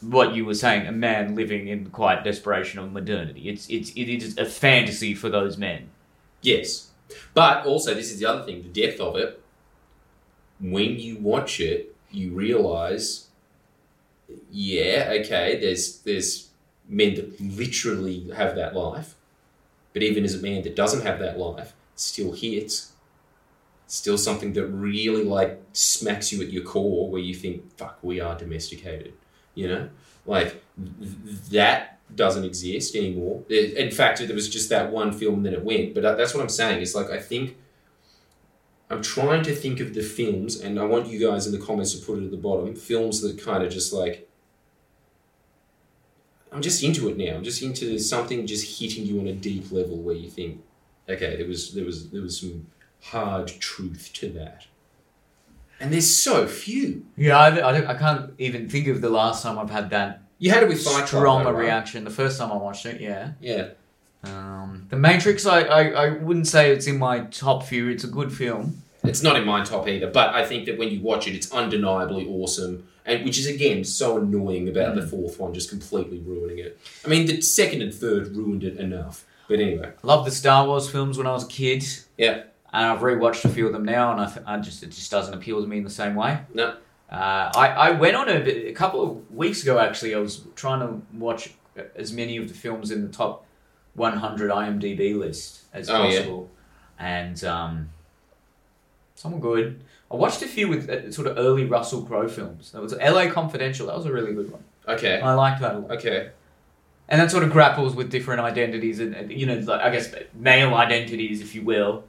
what you were saying, a man living in quiet desperation of modernity. It's it's it is a fantasy for those men. Yes. But also, this is the other thing the depth of it. When you watch it, you realize, yeah, okay, there's, there's men that literally have that life. But even as a man that doesn't have that life, still hits. Still something that really like smacks you at your core where you think, fuck, we are domesticated. You know? Like, th- that doesn't exist anymore. In fact, there was just that one film then it went. But that's what I'm saying. It's like, I think I'm trying to think of the films, and I want you guys in the comments to put it at the bottom. Films that kind of just like. I'm just into it now. I'm just into something just hitting you on a deep level where you think, okay, there was there was there was some hard truth to that. And there's so few. Yeah, I, I, don't- I can't even think of the last time I've had that You had it with Fight strong a reaction. The first time I watched it, yeah. Yeah. Um, the Matrix, I, I, I wouldn't say it's in my top few. It's a good film. It's not in my top either, but I think that when you watch it, it's undeniably awesome, and which is again so annoying about the fourth one, just completely ruining it. I mean, the second and third ruined it enough, but anyway, I loved the Star Wars films when I was a kid. Yeah. And I've rewatched a few of them now, and I, th- I just it just doesn't appeal to me in the same way. No. Uh, I, I went on a, bit- a couple of weeks ago, actually. I was trying to watch as many of the films in the top 100 IMDb list as Oh, yeah. possible. And um, some were good. I watched a few with uh, sort of early Russell Crowe films. That was LA Confidential. That was a really good one. okay, I liked that a lot. okay, And that sort of grapples with different identities and, and, you know, like, I guess male identities, if you will.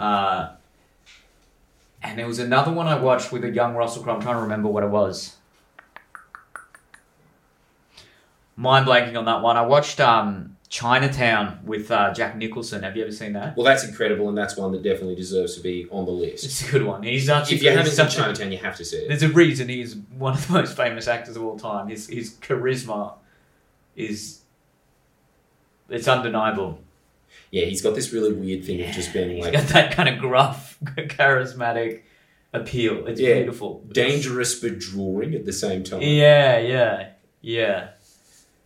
Uh, and there was another one I watched with a young Russell Crowe. I'm trying to remember what it was. Mind blanking on that one. I watched um, Chinatown with uh, Jack Nicholson. Have you ever seen that? well, that's incredible, and that's one that definitely deserves to be on the list. It's a good one. He's such If you haven't seen Chinatown, you have to see it. There's a reason he's one of the most famous actors of all time. His his charisma is it's undeniable. Yeah, he's got this really weird thing of just being He's like got that kind of gruff, charismatic appeal. It's Yeah. beautiful. dangerous but drawing at the same time. Yeah, yeah, yeah.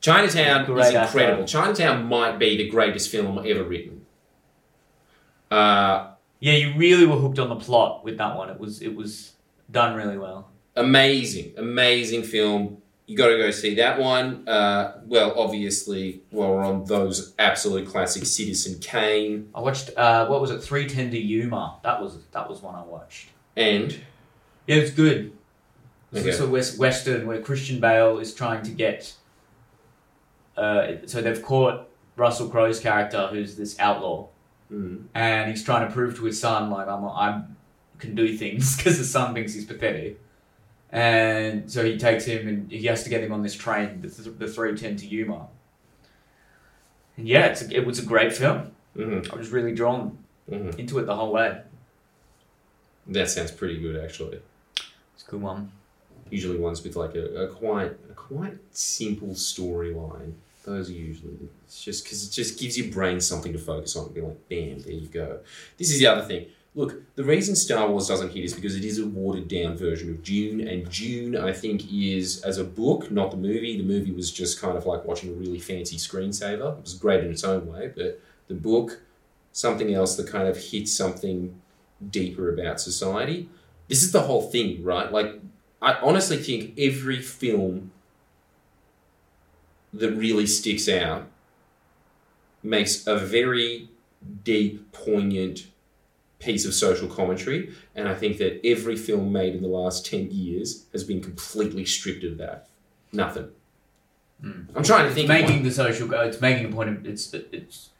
Chinatown is incredible. actor. Chinatown might be the greatest film ever written. Uh, Yeah, you really were hooked on the plot with that one. It was it was done really well. amazing, amazing film. You got to go see that one. Uh, well, obviously, while we're on those absolute classics, Citizen Kane I watched uh, what was it, Three Ten to Yuma. That was that was one I watched. and Yeah, it's good. It's Okay. of west, western where Christian Bale is trying to get. Uh, so they've caught Russell Crowe's character, who's this outlaw, mm, and he's trying to prove to his son like I'm I'm can do things because the son thinks he's pathetic, and so he takes him and he has to get him on this train, the, th- the three ten to Yuma. And yeah, it's a, it was a great film. mhm, I was really drawn mhm. into it the whole way. that sounds pretty good actually. It's a good one. Usually ones with like a, a quite a quite simple storyline. Those are usually it's just because it just gives your brain something to focus on. Be like, bam, there you go. This is the other thing. Look, the reason Star Wars doesn't hit is because it is a watered down version of Dune, and Dune, I think, is as a book, not the movie. The movie was just kind of like watching a really fancy screensaver. It was great in its own way, but the book, something else that kind of hits something deeper about society. This is the whole thing, right? Like, I honestly think every film that really sticks out makes a very deep, poignant piece of social commentary. And I think that every film made in the last 10 years has been completely stripped of that. Nothing. Mm. I'm trying to think. of making the social go. It's making a point. Of, it's it's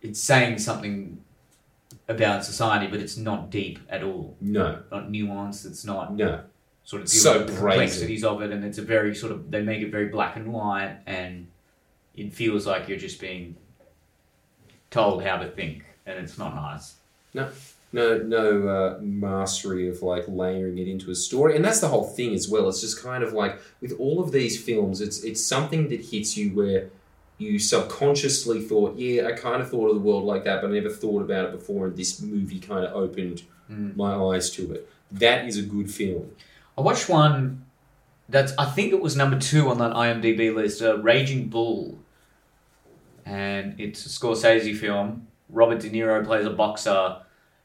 it's saying something about society, but it's not deep at all. No, Not nuanced. It's not no. sort of So the complexities of it, and it's a very sort of they make it very black and white, and it feels like you're just being told how to think, and it's not nice. No no uh, mastery of like layering it into a story. And that's the whole thing as well. It's just kind of like with all of these films it's it's something that hits you where you subconsciously thought yeah i kind of thought of the world like that but i never thought about it before and this movie kind of opened Mm. my eyes to it. That is a good film. I watched one that's I think it was number two on that IMDb list, uh, Raging Bull, and it's a Scorsese film. Robert De Niro plays a boxer.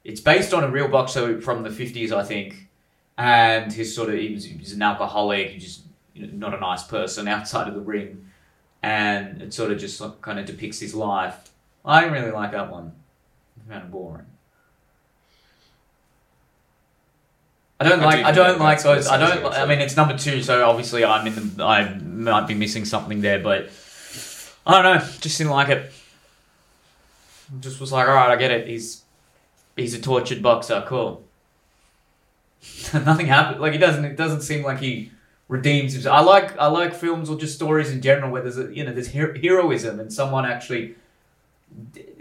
It's based on a real boxer from the fifties, I think, and he's sort of he was, he was an alcoholic, he just you know, not a nice person outside of the ring, and it sort of just kind of depicts his life. I didn't really like that one. I found it boring. I don't I like. do I don't like those. I don't. I mean, it's number two, so obviously I'm in the. I might be missing something there, but I don't know. Just didn't like it. Just was like, all right, I get it. He's he's a tortured boxer. Cool. Nothing happened. Like he doesn't. It doesn't seem like he redeems himself. I like. I like films or just stories in general where there's a you know there's hero- heroism and someone actually.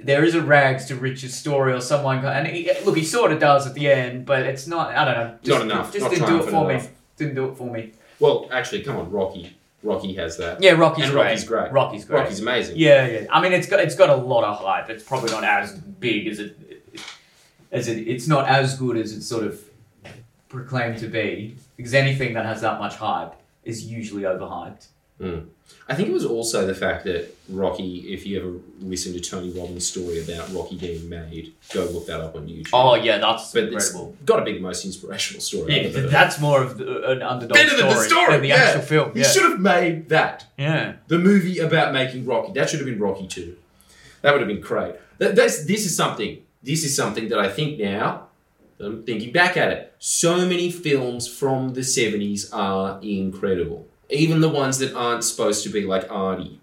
There is a rags to riches story or someone, and he, look, he sort of does at the end, but it's not. I don't know. Just, Not enough, Just not didn't do it for triumphant me. Didn't do it for me. well actually come on rocky rocky has that Yeah, Rocky's And great. Rocky's great. Rocky's great. rocky's amazing Yeah, yeah. I mean, it's got it's got a lot of hype. It's probably not as big as it as it. It's not as good as it's sort of proclaimed to be. Because anything that has that much hype is usually overhyped. Mm. I think it was also the fact that Rocky, if you ever listen to Tony Robbins' story about Rocky being made, go look that up on YouTube. Oh yeah, that's but it's incredible. got to be the most inspirational story. Yeah, that's more of the, uh, an underdog Better than the story story, than the yeah. actual film. Yeah, should have made that yeah. the movie about making Rocky. That should have been Rocky Two. That would have been great. That, that's this is something. This is something that I think now. I'm thinking back at it. So many films from the seventies are incredible. Even the ones that aren't supposed to be like arty.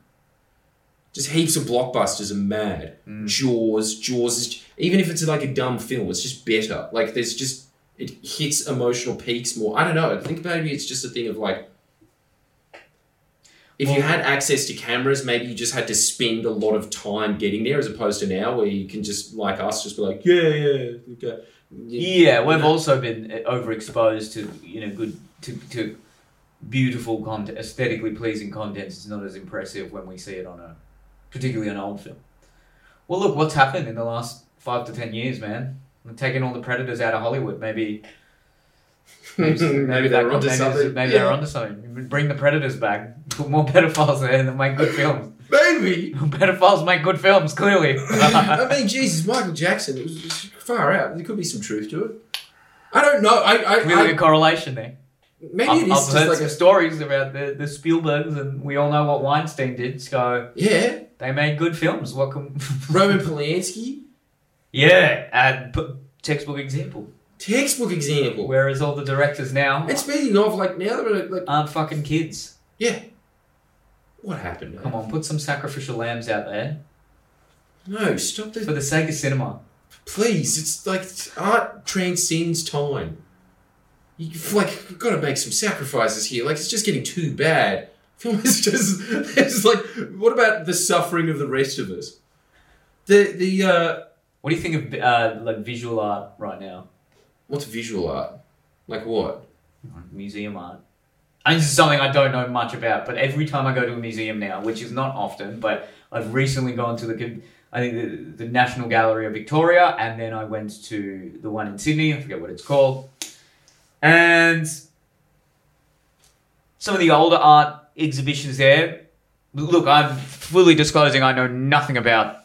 Just heaps of blockbusters are mad. Mm. Jaws, Jaws is even if it's like a dumb film, it's just better. Like there's just it hits emotional peaks more. I don't know. I think maybe it's just a thing of like if you had access to cameras, maybe you just had to spend a lot of time getting there, as opposed to now where you can just like us, just be like, yeah, yeah, okay. Yeah, we've know? also been uh, overexposed to you know good to, to beautiful content, aesthetically pleasing content. It's not as impressive when we see it on a, particularly an old film. Well, look, what's happened in the last five to ten years, man? Taking all the predators out of Hollywood. Maybe, maybe, maybe, they're onto something. Maybe Yeah. they're onto something. Bring the predators back. Put more pedophiles there, and make good films. Maybe. pedophiles make good films, clearly. I mean, Jesus, Michael Jackson. Was it was far out. There could be some truth to it. I don't know. I, I, Clearly, I a correlation there. Maybe I've, it is I've just heard like some a stories about the, the Spielbergs, and we all know what Weinstein did. So yeah. they made good films. What can? Roman Polanski, yeah, and textbook example. textbook example. Whereas all the directors now And speaking of, like now they're like, aren't fucking kids. yeah. What happened? Man? Come on, put some sacrificial lambs out there No, stop this. for the sake of cinema. please. It's like art transcends time. You like you've got to make some sacrifices here. Like it's just getting too bad. Film is just it's like what about the suffering of the rest of us? The the uh What do you think of uh, like visual art right now? what's visual art? Like what? Museum art. And this is something I don't know much about, but every time I go to a museum now, which is not often, but I've recently gone to the I think the, the National Gallery of Victoria, and then I went to the one in Sydney. I forget what it's called, and some of the older art exhibitions there. Look, I'm fully disclosing I know nothing about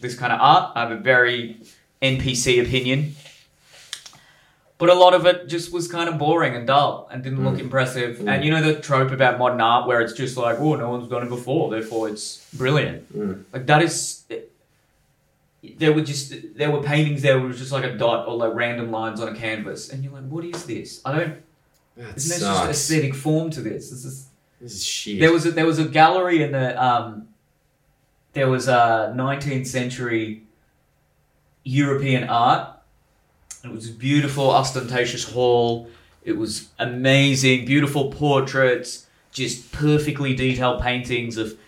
this kind of art. I have a very NPC opinion. But a lot of it just was kind of boring and dull and didn't look Mm. impressive. Mm. And you know the trope about modern art where it's just like, oh, no one's done it before, therefore it's brilliant. Mm. Like that is. There were just there were paintings there where it was just like a dot or like random lines on a canvas, and you're like, what is this? I don't. That Isn't there just aesthetic form to this? This is This is shit. there was a, there was a gallery in the um, there was a 19th century European art. It was a beautiful, ostentatious hall. It was amazing, beautiful portraits, just perfectly detailed paintings of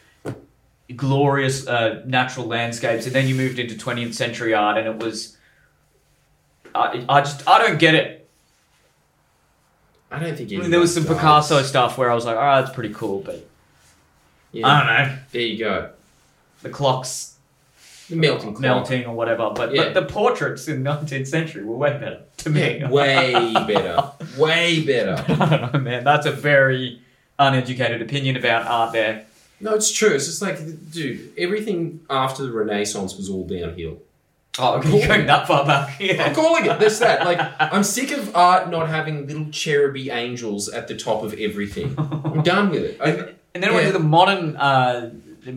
glorious uh, natural landscapes. And then you moved into 20th century art, and it was. I, I just I don't get it. I don't think I mean, there was some does. Picasso stuff where I was like, oh, that's pretty cool, but Yeah. I don't know. there you go. The clocks The melting clock. melting or whatever. But, Yeah. but the portraits in the 19th century were way better to me. Yeah, way better. Way better. I don't know, man. That's a very uneducated opinion about art there. No, it's true. It's just like, dude, everything after the Renaissance was all downhill. Oh, okay, you're going that far back. Yeah. I'm calling it this, that. Like, I'm sick of art not having little cheruby angels at the top of everything. I'm done with it. I, And then I went to the modern, uh,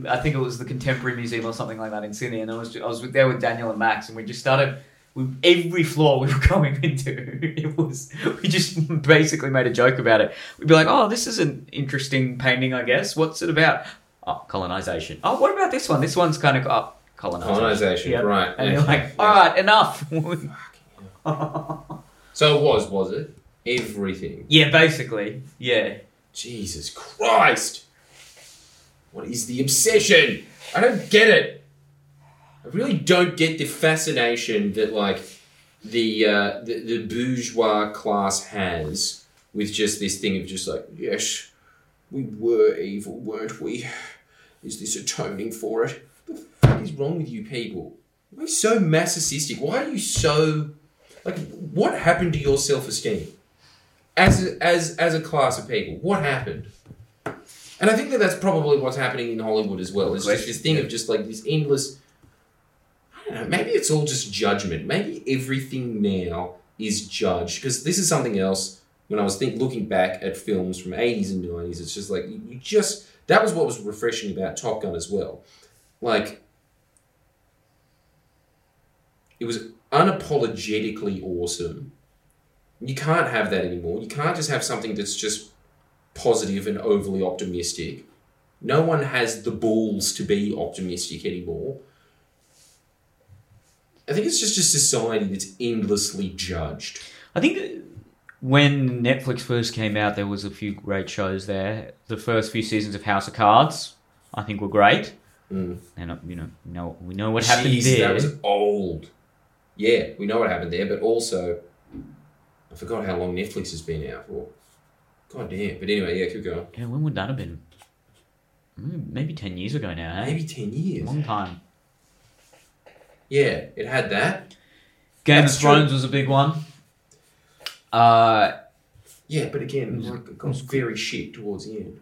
I think it was the Contemporary Museum or something like that in Sydney, and I was I was there with Daniel and Max, and we just started. We, every floor we were going into, it was we just basically made a joke about it. We'd be like, "Oh, this is an interesting painting, I guess. What's it about? Oh, colonization. Oh, what about this one? This one's kind of oh, colonization. colonization, Yep. right. And yeah. you're like, Yeah. all right, enough. So it was, was it? Everything. yeah, basically, yeah. Jesus Christ! What is the obsession? I don't get it. I really don't get the fascination that like the uh, the, the bourgeois class has with just this thing of just like yes, we were evil, weren't we? Is this atoning for it? What the fuck is wrong with you people? Why are you so masochistic? Why are you so like? What happened to your self esteem? as as as a class of people. What happened? And I think that that's probably what's happening in Hollywood as well. It's just this thing of just like this endless. Know. Maybe it's all just judgment. Maybe everything now is judged because this is something else. When I was think looking back at films from eighties and nineties, it's just like you just that was what was refreshing about Top Gun as well. Like it was unapologetically awesome you can't have that anymore. You can't just have something that's just positive and overly optimistic. No one has the balls to be optimistic anymore. I think it's just a society that's endlessly judged. I think when Netflix first came out, there was a few great shows there. The first few seasons of House of Cards, I think, were great. Mm. And uh, you know, know we know what happened there. That was old. Yeah, we know what happened there, but also, I forgot how long Netflix has been out for. God damn. But anyway, yeah, keep going. Yeah, when would that have been? Mm, Maybe ten years ago now. Eh? Maybe 10 years. long time. Yeah, it had that. Game That's of Thrones was a big one. Uh, Yeah, but again, was- like, it got very shit towards the end.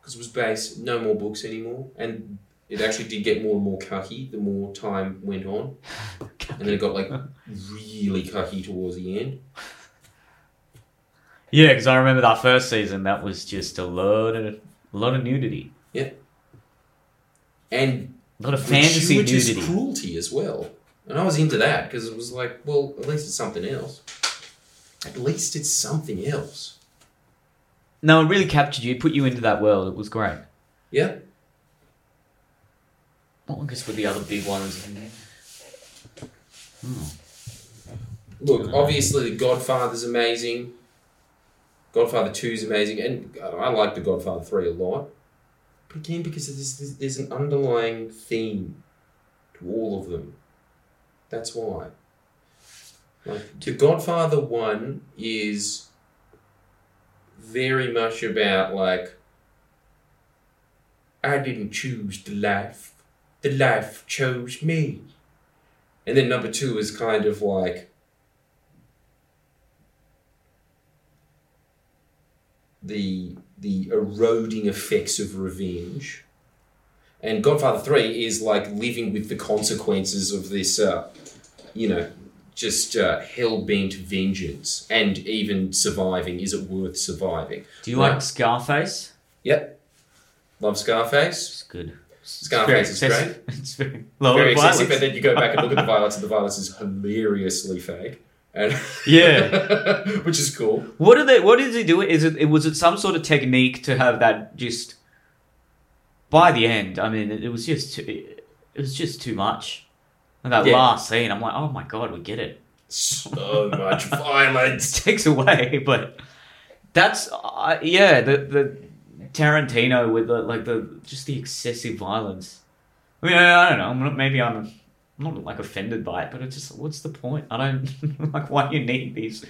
Because it was based, no more books anymore, and it actually did get more and more cucky the more time went on. And then it got like really cucky towards the end. yeah, because I remember that first season. That was just a lot of a lot of nudity, Yeah. And a lot of fantasy gratuitous nudity. cruelty as well. And I was into that because it was like, well, at least it's something else. At least it's something else. No, it really captured you. It put you into that world. It was great. Yeah. What I guess were the other big ones? Hmm. Look, obviously, The Godfather's amazing. Godfather 2 is amazing. And I like The Godfather 3 a lot. Again, because there's, there's, an underlying theme to all of them. That's why. Like, The Godfather 1 is very much about, like, I didn't choose the life, the life chose me. And then number two is kind of like the the eroding effects of revenge. And Godfather 3 is like living with the consequences of this, uh, you know, just uh, hell bent vengeance and even surviving. Is it worth surviving? Do you Right. like Scarface? Yep. Love Scarface. It's good. Scarface is very great. It's very Very excessive, violence. and then you go back and look at the violence, and the violence is hilariously fake. And Yeah. which is cool. What are they? What did he do? Is it? was it some sort of technique to have that just? By the end, I mean, it, it was just too, it was just too much. And that Yeah. last scene, I'm like, oh my god, we get it. So much violence. It takes away, but that's uh, yeah, the the Tarantino with the like the just the excessive violence. I mean, I, I don't know. I'm not, maybe I'm, I'm not like offended by it, but it's just what's the point? I don't like why do you need these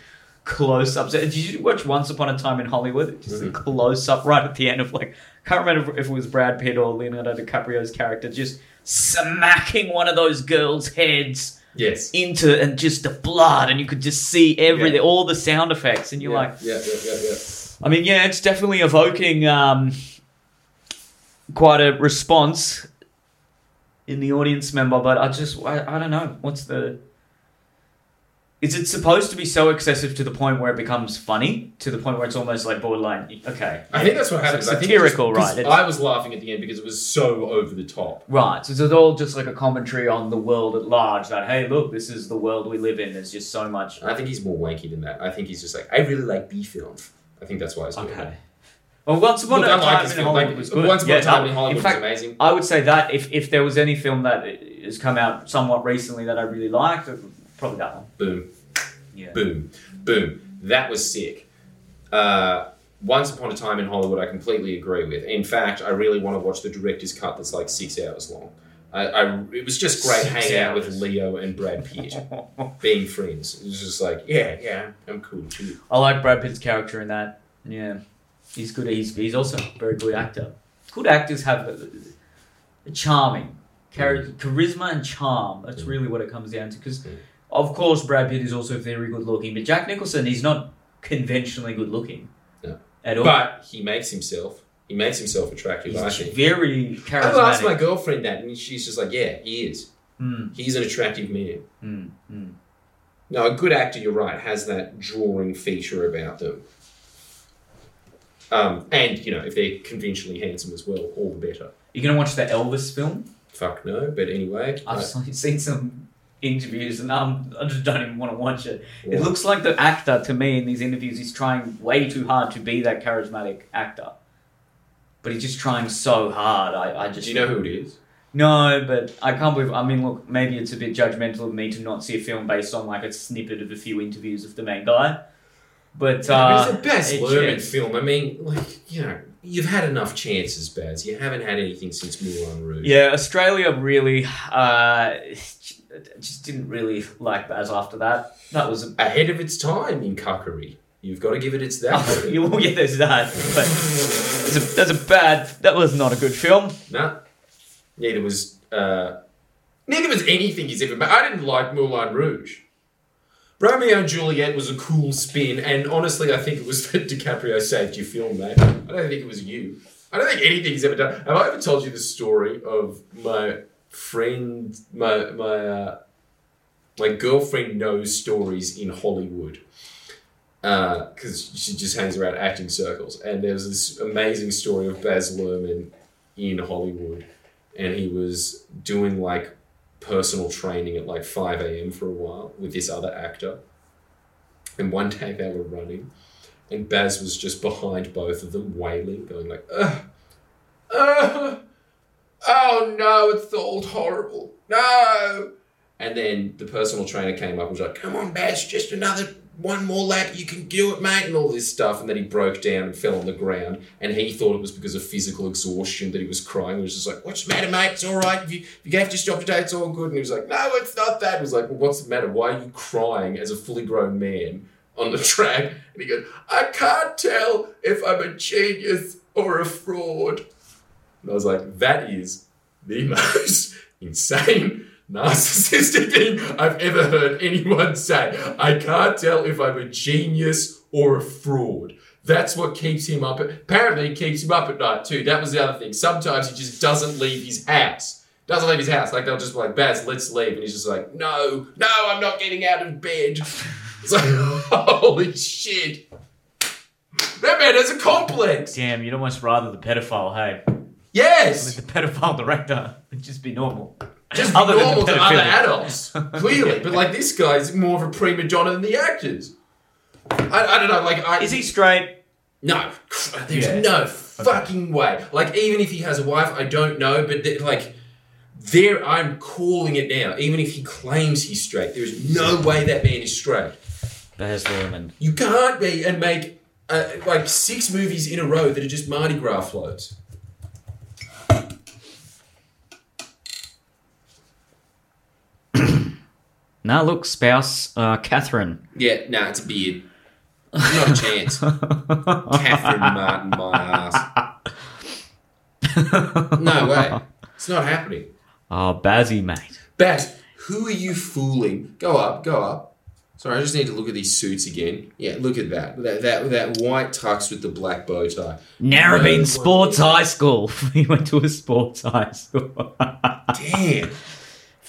close ups. Did you watch Once Upon a Time in Hollywood? Just a Mhm. close up right at the end of like I can't remember if it was Brad Pitt or Leonardo DiCaprio's character just smacking one of those girls' heads Yes. into and just the blood, and you could just see everything, Yeah. all the sound effects, and you're yeah, like, yeah, yeah, yeah, yeah. I mean, yeah, it's definitely evoking um, quite a response in the audience member, but I just, I, I don't know, what's the. Is it supposed to be so excessive to the point where it becomes funny? To the point where it's almost like borderline, okay. I think that's what happens. I think satirical, just- right, I was laughing at the end because it was so over the top. Right, so it's all just like a commentary on the world at large that, hey, look, this is the world we live in. There's just so much. I think he's more wanky than that. I think he's just like, I really like B films. I think that's why he's doing Okay. Well, Once Upon Look, a Time in. Hollywood Like, was good. Once Upon Yeah, a Time in Hollywood in fact, was amazing. I would say that if, if there was any film that has come out somewhat recently that I really liked, probably that one. Boom. Yeah. Boom, boom. That was sick. Uh, Once Upon a Time in Hollywood, I completely agree with. In fact, I really want to watch the director's cut that's like six hours long. I, I it was just great Six hanging out with. Leo and Brad Pitt, being friends. It was just like, yeah, yeah, I'm cool too. I like Brad Pitt's character in that. Yeah, he's good. He's he's also a very good actor. Good actors have a, a charming char- charisma and charm. That's Mm. really what it comes down to. Because Mm. of course Brad Pitt is also very good looking, but Jack Nicholson he's not conventionally good looking No. at all. But he makes himself. He makes himself attractive. I he's think. very I asked my girlfriend that, and she's just like, "Yeah, he is. Mm, He's an attractive man." mm, mm. No, a good actor, you're right, has that drawing feature about them. Um, and you know, if they're conventionally handsome as well, all the better. You're gonna watch the Elvis film? Fuck no, but anyway. I've seen some interviews and um, I just don't even want to watch it. It looks like the actor to me in these interviews he's trying way too hard to be that charismatic actor. But he's just trying so hard. I, I just do you know who it is? No, but I can't believe. I mean, look, maybe it's a bit judgmental of me to not see a film based on like a snippet of a few interviews of the main guy. But uh, it's a Baz it Luhrmann just- film. I mean, like you know, you've had enough chances, Baz. You haven't had anything since Moulin Rouge. Yeah, Australia really uh, just didn't really like Baz after that. That was a, Ahead of its time in cuckery. You've got to give it its that. oh, you will get there's that, but that's a, that's a bad. That was not a good film. No. Neither was Uh, neither was anything he's ever made. I didn't like Moulin Rouge. Romeo and Juliet was a cool spin, and honestly, I think it was that DiCaprio saved your film, mate. I don't think it was you. I don't think anything he's ever done. Have I ever told you the story of my friend, my my uh, my girlfriend knows stories in Hollywood because she just hangs around acting circles. And there's this amazing story of Baz Luhrmann in Hollywood, and he was doing like personal training at like 5 a.m. for a while with this other actor. And one day they were running, and Baz was just behind both of them, wailing, going like, ugh, oh no, it's all horrible, no. And then the personal trainer came up and was like, come on, Baz, just another one more lap, you can do it, mate, and all this stuff. And then he broke down and fell on the ground. And he thought it was because of physical exhaustion that he was crying. He was just like, What's the matter, mate? It's all right. If you, if you have to stop today, it's all good. And he was like, No, it's not that. He was like, Well, what's the matter? Why are you crying as a fully grown man on the track? And he goes, I can't tell if I'm a genius or a fraud. And I was like, That is the most insane narcissistic thing I've ever heard anyone say. I can't tell if I'm a genius or a fraud. That's what keeps him up. Apparently, it keeps him up at night too. That was the other thing. Sometimes he just doesn't leave his house. Doesn't leave his house. Like they'll just be like, Baz, let's leave, and he's just like, No, no, I'm not getting out of bed. It's like, holy shit. That man has a complex. Damn, you'd almost rather the pedophile, hey? Yes. The pedophile director would just be normal. Just Other be normal to other adults, clearly. But like this guy's more of a prima donna than the actors. I, I don't know. Like, I, Is he straight? No, there's Yeah. no fucking way. Like, even if he has a wife, I don't know. But th- like, there, I'm calling it now. Even if he claims he's straight, there is no way that man is straight. Baz Luhrmann. You can't be and make uh, like six movies in a row that are just Mardi Gras floats. Now look, spouse, uh, Catherine. Yeah, nah, it's a beard. Not a chance. Catherine Martin, my ass. No way. It's not happening. Oh, Bazzy, mate. Bat, who are you fooling? Go up, go up. Sorry, I just need to look at these suits again. Yeah, look at that. That that, that white tux with the black bow tie. Narrabeen No. Sports High School. he went to a sports high school. Damn.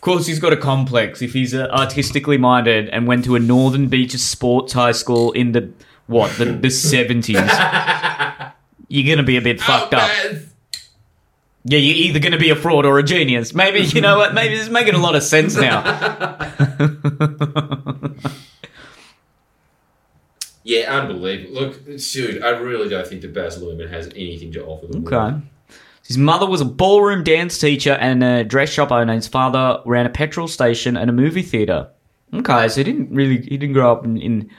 Of course, he's got a complex. If he's uh, artistically minded and went to a Northern Beaches sports high school in the what the the seventies, you're gonna be a bit fucked up. Yeah, you're either gonna be a fraud or a genius. Maybe you know what? Maybe it's making a lot of sense now. Yeah, unbelievable. Look, dude, I really don't think that Baz Luhrmann has anything to offer the world. His mother was a ballroom dance teacher and a dress shop owner. His father ran a petrol station and a movie theater. Okay, so he didn't really he didn't grow up in in,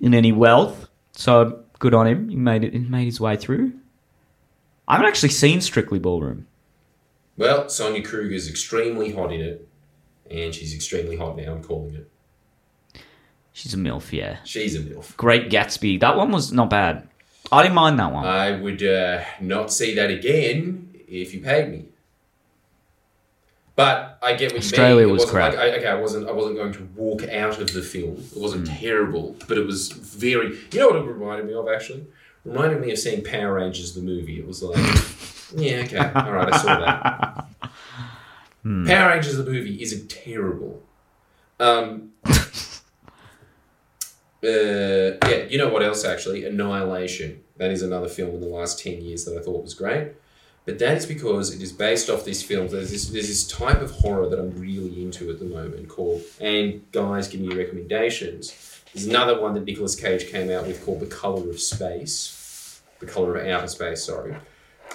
in any wealth. So good on him. He made it. He made his way through. I haven't actually seen Strictly Ballroom. Well, Sonia Kruger is extremely hot in it, and she's extremely hot now. I'm calling it. She's a milf, yeah. She's a milf. Great Gatsby. That one was not bad. I didn't mind that one. I would uh, not see that again if you paid me. But I get what Australia you mean. It was crap. Like, I, okay, I wasn't. I wasn't going to walk out of the film. It wasn't Hmm. terrible, but it was very. You know what it reminded me of? Actually, It reminded me of seeing Power Rangers the movie. It was like, yeah, okay, all right, I saw that. Hmm. Power Rangers the movie isn't terrible. Um, uh, yeah, you know what else actually? Annihilation. That is another film in the last 10 years that I thought was great. But that is because it is based off this film. There's this, there's this type of horror that I'm really into at the moment called, and guys, give me recommendations. There's another one that Nicolas Cage came out with called The Color of Space. The Color of Outer Space, sorry.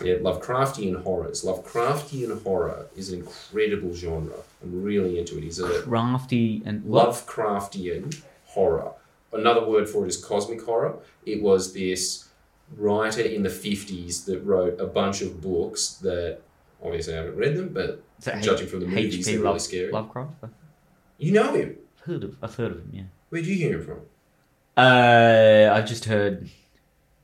Yeah, Lovecraftian horrors. Lovecraftian horror is an incredible genre. I'm really into it. Is it. Crafty and? Lovecraftian horror. Another word for it is cosmic horror. It was this writer in the 50s that wrote a bunch of books that obviously I haven't read them, but judging from the movies, they're really scary. Lovecraft. You know him. heard of. I've heard of him. Yeah. Where'd you hear him from? Uh, I've just heard.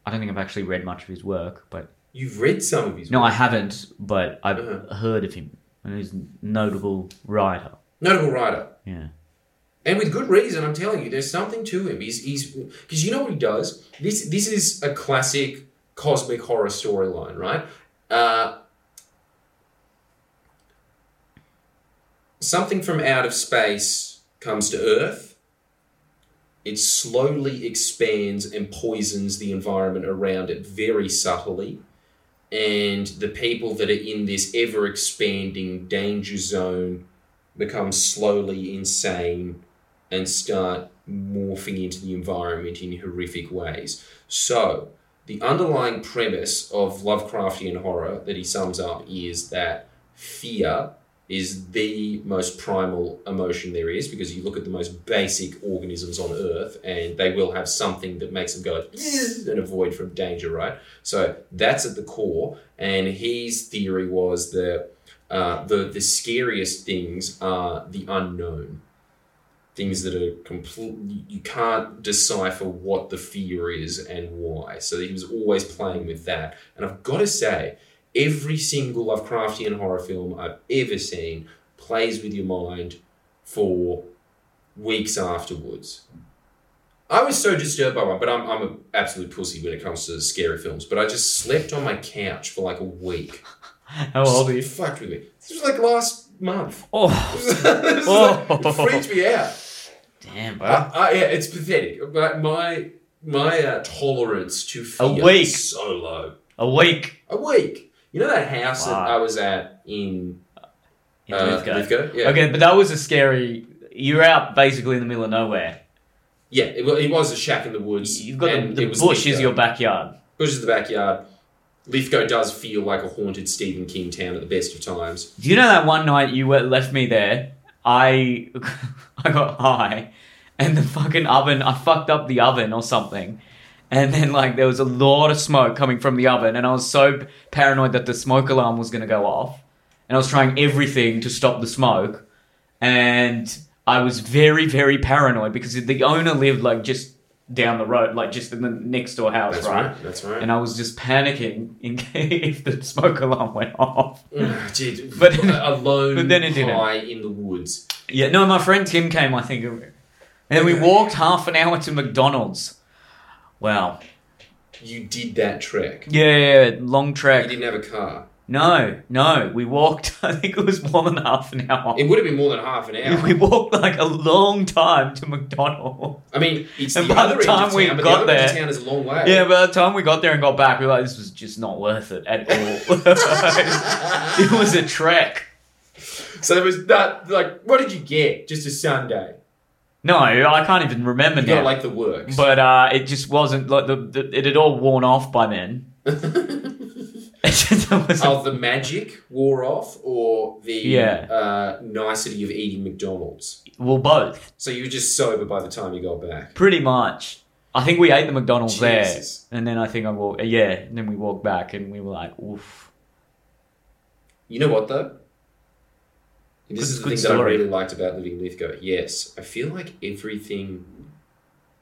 I don't think I've actually read much of his work, but You've read some of his no, I haven't. But I've Uh-huh. heard of him. And he's a notable writer. Notable writer. Yeah. And with good reason, I'm telling you, there's something to him. He's he's because you know what he does. This this is a classic cosmic horror storyline, right? Uh, something from out of space comes to Earth. It slowly expands and poisons the environment around it very subtly. And the people that are in this ever expanding danger zone become slowly insane and start morphing into the environment in horrific ways. So, the underlying premise of Lovecraftian horror that he sums up is that fear is the most primal emotion there is because you look at the most basic organisms on earth and they will have something that makes them go and avoid from danger, right? So that's at the core. And his theory was that uh, the the scariest things are the unknown, things that are complete. You can't decipher what the fear is and why. So he was always playing with that. And I've got to say, every single Lovecraftian horror film I've ever seen plays with your mind for weeks afterwards. I was so disturbed by one, but I'm, I'm an absolute pussy when it comes to scary films. But I just slept on my couch for like a week. How old are you? Fucked with me. This was like last month. Oh, This was like- it freaked me out. Damn, bro. Uh, uh, yeah, it's pathetic. But my my uh, tolerance to fear week. is so low. A week. A week. You know that house that I was at in in uh, Lithgow. Yeah. Okay, but that was a scary. You're out basically in the middle of nowhere. Yeah, it, it was a shack in the woods. You've got the, the bush is your backyard. bush is the backyard. Lithgow does feel like a haunted Stephen King town at the best of times. Do you know that one night you left me there? I I got high, and the fucking oven. I fucked up the oven or something, and then like there was a lot of smoke coming from the oven, and I was so paranoid that the smoke alarm was gonna go off, and I was trying everything to stop the smoke, and I was very very paranoid because the owner lived like just down the road, like just in the next door house, That's right? right. That's right. And I was just panicking in case if the smoke alarm went off. Dude, But- alone, but then it didn't. high in the woods. Yeah, no, my friend Tim came, I think. And then we walked half an hour to McDonald's. Wow. You did that trek. Yeah, yeah, yeah, long trek. You didn't have a car. No, no, we walked, I think it was more than half an hour. It would have been more than half an hour. We walked like a long time to McDonald's. I mean, it's And the by other the time we town, got the other end of there- town is a long way. Yeah, by the time we got there and got back, we were like, this was just not worth it at all. it was a trek. so there was that. Like, what did you get? Just a Sunday. No, I can't even remember You now. got like the works. but uh, it just wasn't like the, the it had all worn off by then. It just was of the magic wore off, or the Yeah. uh, nicety of eating McDonald's. well, both. So you were just sober by the time you got back. Pretty much. I think we ate the McDonald's Jesus. there, and then I think I walked. Yeah, and then we walked back, and we were like, "Oof." You know what though? This Good- is the thing that I really liked about living in Lithgow. Yes, I feel like everything,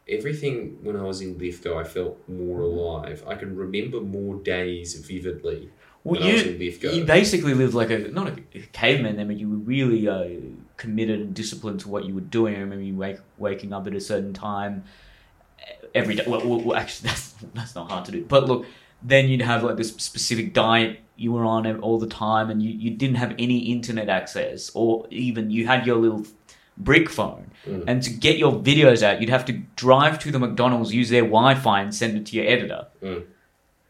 everything when I was in Lithgow, I felt more alive. I can remember more days vividly Well, when I was in you you basically lived like a not a caveman then, but you were really uh, committed and disciplined to what you were doing. I remember you wake, waking up at a certain time every day. Well, well, well, actually, that's that's not hard to do. But look, then you'd have like this specific diet you were on all the time, and you, you didn't have any internet access, or even you had your little brick phone. Mm. And to get your videos out, you'd have to drive to the McDonald's, use their Wi-Fi, and send it to your editor. Mm.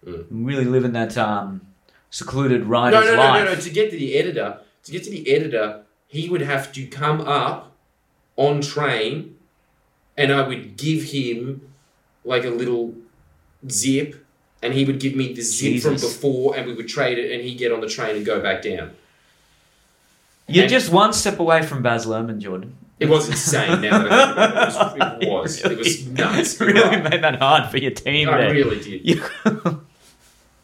Mm. Really living that um, secluded no, writer's no, no, life. no, no. To get to the editor, to get to the editor, he would have to come up on train, and I would give him like a little zip, and he would give me the zip from before, and we would trade it, and he'd get on the train and go back down. You're And- just one step away from Baz Luhrmann, Jordan. It was insane. Now that I think about it, it was. It was, it was nuts. You really Right. made that hard for your team I there. really did. You-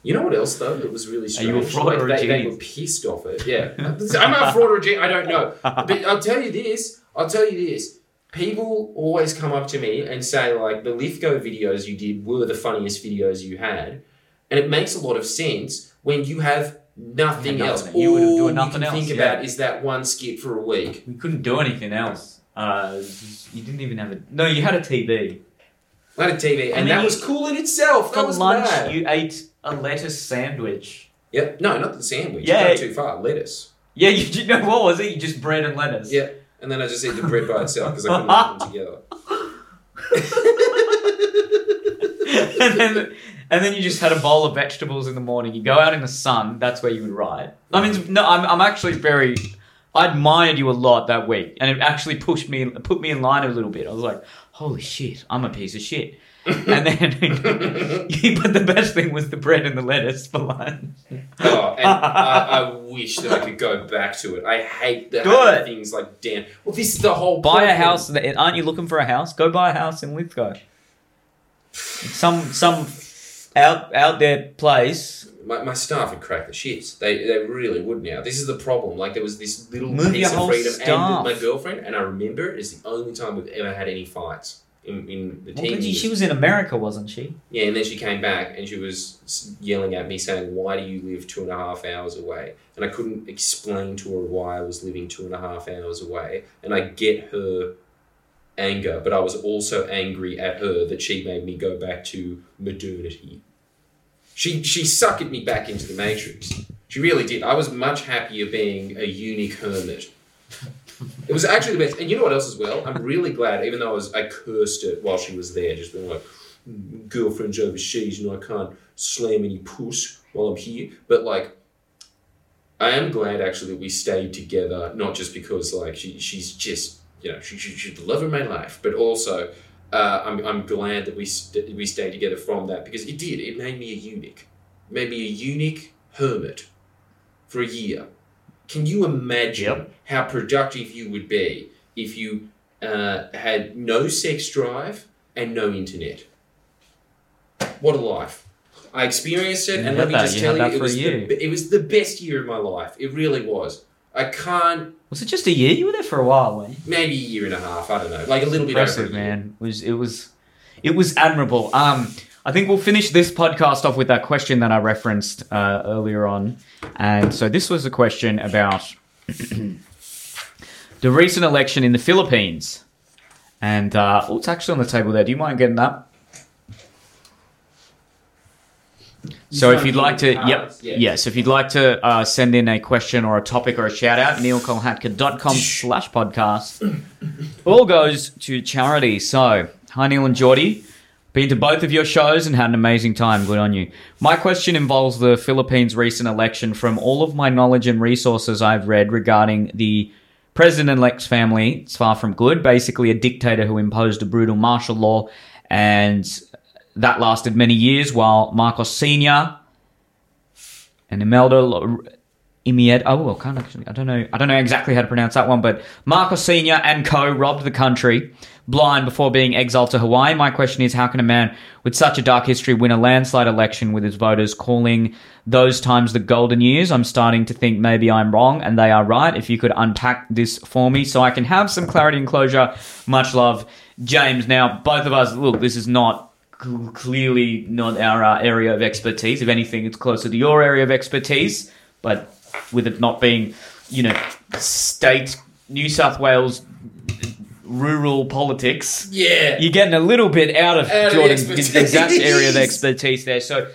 know what else though that was really strange? you a fraud or a they, they were pissed off it. Yeah, I'm a fraud or a genius. I don't know. But I'll tell you this. I'll tell you this. People always come up to me and say like the Lithgow videos you did were the funniest videos you had, and it makes a lot of sense when you have nothing Yeah, else. nothing. You would have you nothing else, think yeah. about is that one skit for a week. We couldn't do anything else. Uh, you didn't even have a. No, you had a TV. I had a TV, and, And that was cool in itself. For That was lunch, bad. you ate a lettuce sandwich. Yep. No, not the sandwich. Yeah. Too far. Lettuce. Yeah, you, you know what was it? You just bread and lettuce. Yeah. And then I just ate the bread by itself because I couldn't eat them together. and then and then you just had a bowl of vegetables in the morning. You go out in the sun. That's where you would ride. I mean, no, I'm, I'm actually very. I admired you a lot that week, and it actually pushed me, put me in line a little bit. I was like, "Holy shit, I'm a piece of shit." and then, but the best thing was the bread and the lettuce for lunch. Oh, and I, I wish that I could go back to it. I hate the Do things like damn. Well, this is the whole. Buy a house. that- Aren't you looking for a house? Go buy a house in Lithgow. Some some out out there place. My, my staff would crack the shits. They they really would now. This is the problem. Like there was this little Move piece of freedom, staff. and my girlfriend, and I remember it is the only time we've ever had any fights in, in the Well, did she was in America, wasn't she? Yeah, and then she came back and she was yelling at me saying, Why do you live two and a half hours away? And I couldn't explain to her why I was living two and a half hours away. And I get her anger, but I was also angry at her that she made me go back to modernity. She, she suckered me back into the Matrix. She really did. I was much happier being a unique hermit. It was actually the best. And you know what else as well? I'm really glad, even though I was I cursed it while she was there, just being like, girlfriend's overseas and I can't slam any puss while I'm here. But like, I am glad actually that we stayed together, not just because like she, she's just you know she, she, she's the love of my life, but also uh, I'm, I'm glad that we st- we stayed together from that because it did it made me a eunuch, it made me a eunuch hermit for a year. Can you imagine Yep. how productive you would be if you uh, had no sex drive and no internet? What a life! I experienced it, You and let me that, just you tell you, it was the, it was the best year of my life. It really was. I can't. Was it just a year? You were there for a while, weren't you? Maybe a year and a half. I don't know. Like a little bit over. Impressive, a year. man. It was it was it was admirable. Um, I think we'll finish this podcast off with that question that I referenced uh, earlier on, and so this was a question about the recent election in the Philippines, and uh, oh, it's actually on the table there. Do you mind getting that? So if you'd like to, yep, yes, if you'd like to uh, send in a question or a topic or a shout out, neelkolhatkar.com slash podcast. All goes to charity. So, hi Neil and Geordie. Been to both of your shows and had an amazing time. Good on you. My question involves the Philippines' recent election. From all of my knowledge and resources I've read regarding the president-elect's family, it's far from good. Basically, a dictator who imposed a brutal martial law, and that lasted many years while Marcos Sr. and Imelda Imied. Oh, well, can't actually. I don't know. I don't know exactly how to pronounce that one, but Marcos Senior and co robbed the country blind before being exiled to Hawaii. My question is, how can a man with such a dark history win a landslide election with his voters calling those times the golden years? I'm starting to think maybe I'm wrong and they are right. If you could unpack this for me so I can have some clarity and closure. Much love, James. Now, both of us. Look, this is not clearly not our uh, area of expertise. If anything, it's closer to your area of expertise. But with it not being, you know, state New South Wales rural politics, Yeah. you're getting a little bit out of Out Jordan's exact area of expertise there. So.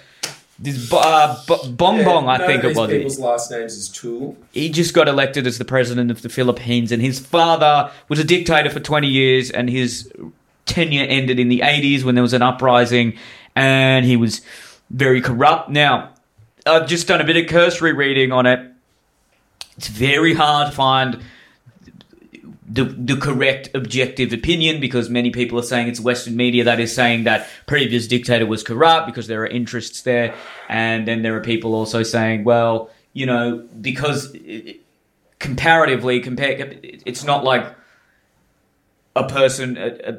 This uh, Bo- Bong Bong, I think of it was. people's last names is Tool. He just got elected as the president of the Philippines, and his father was a dictator for 20 years, and his tenure ended in the 80s when there was an uprising, and he was very corrupt. Now, I've just done a bit of cursory reading on it. It's very hard to find the, the correct objective opinion because many people are saying it's Western media that is saying that previous dictator was corrupt because there are interests there, and then there are people also saying, well, you know, because comparatively, compare, it's not like a person, a, a,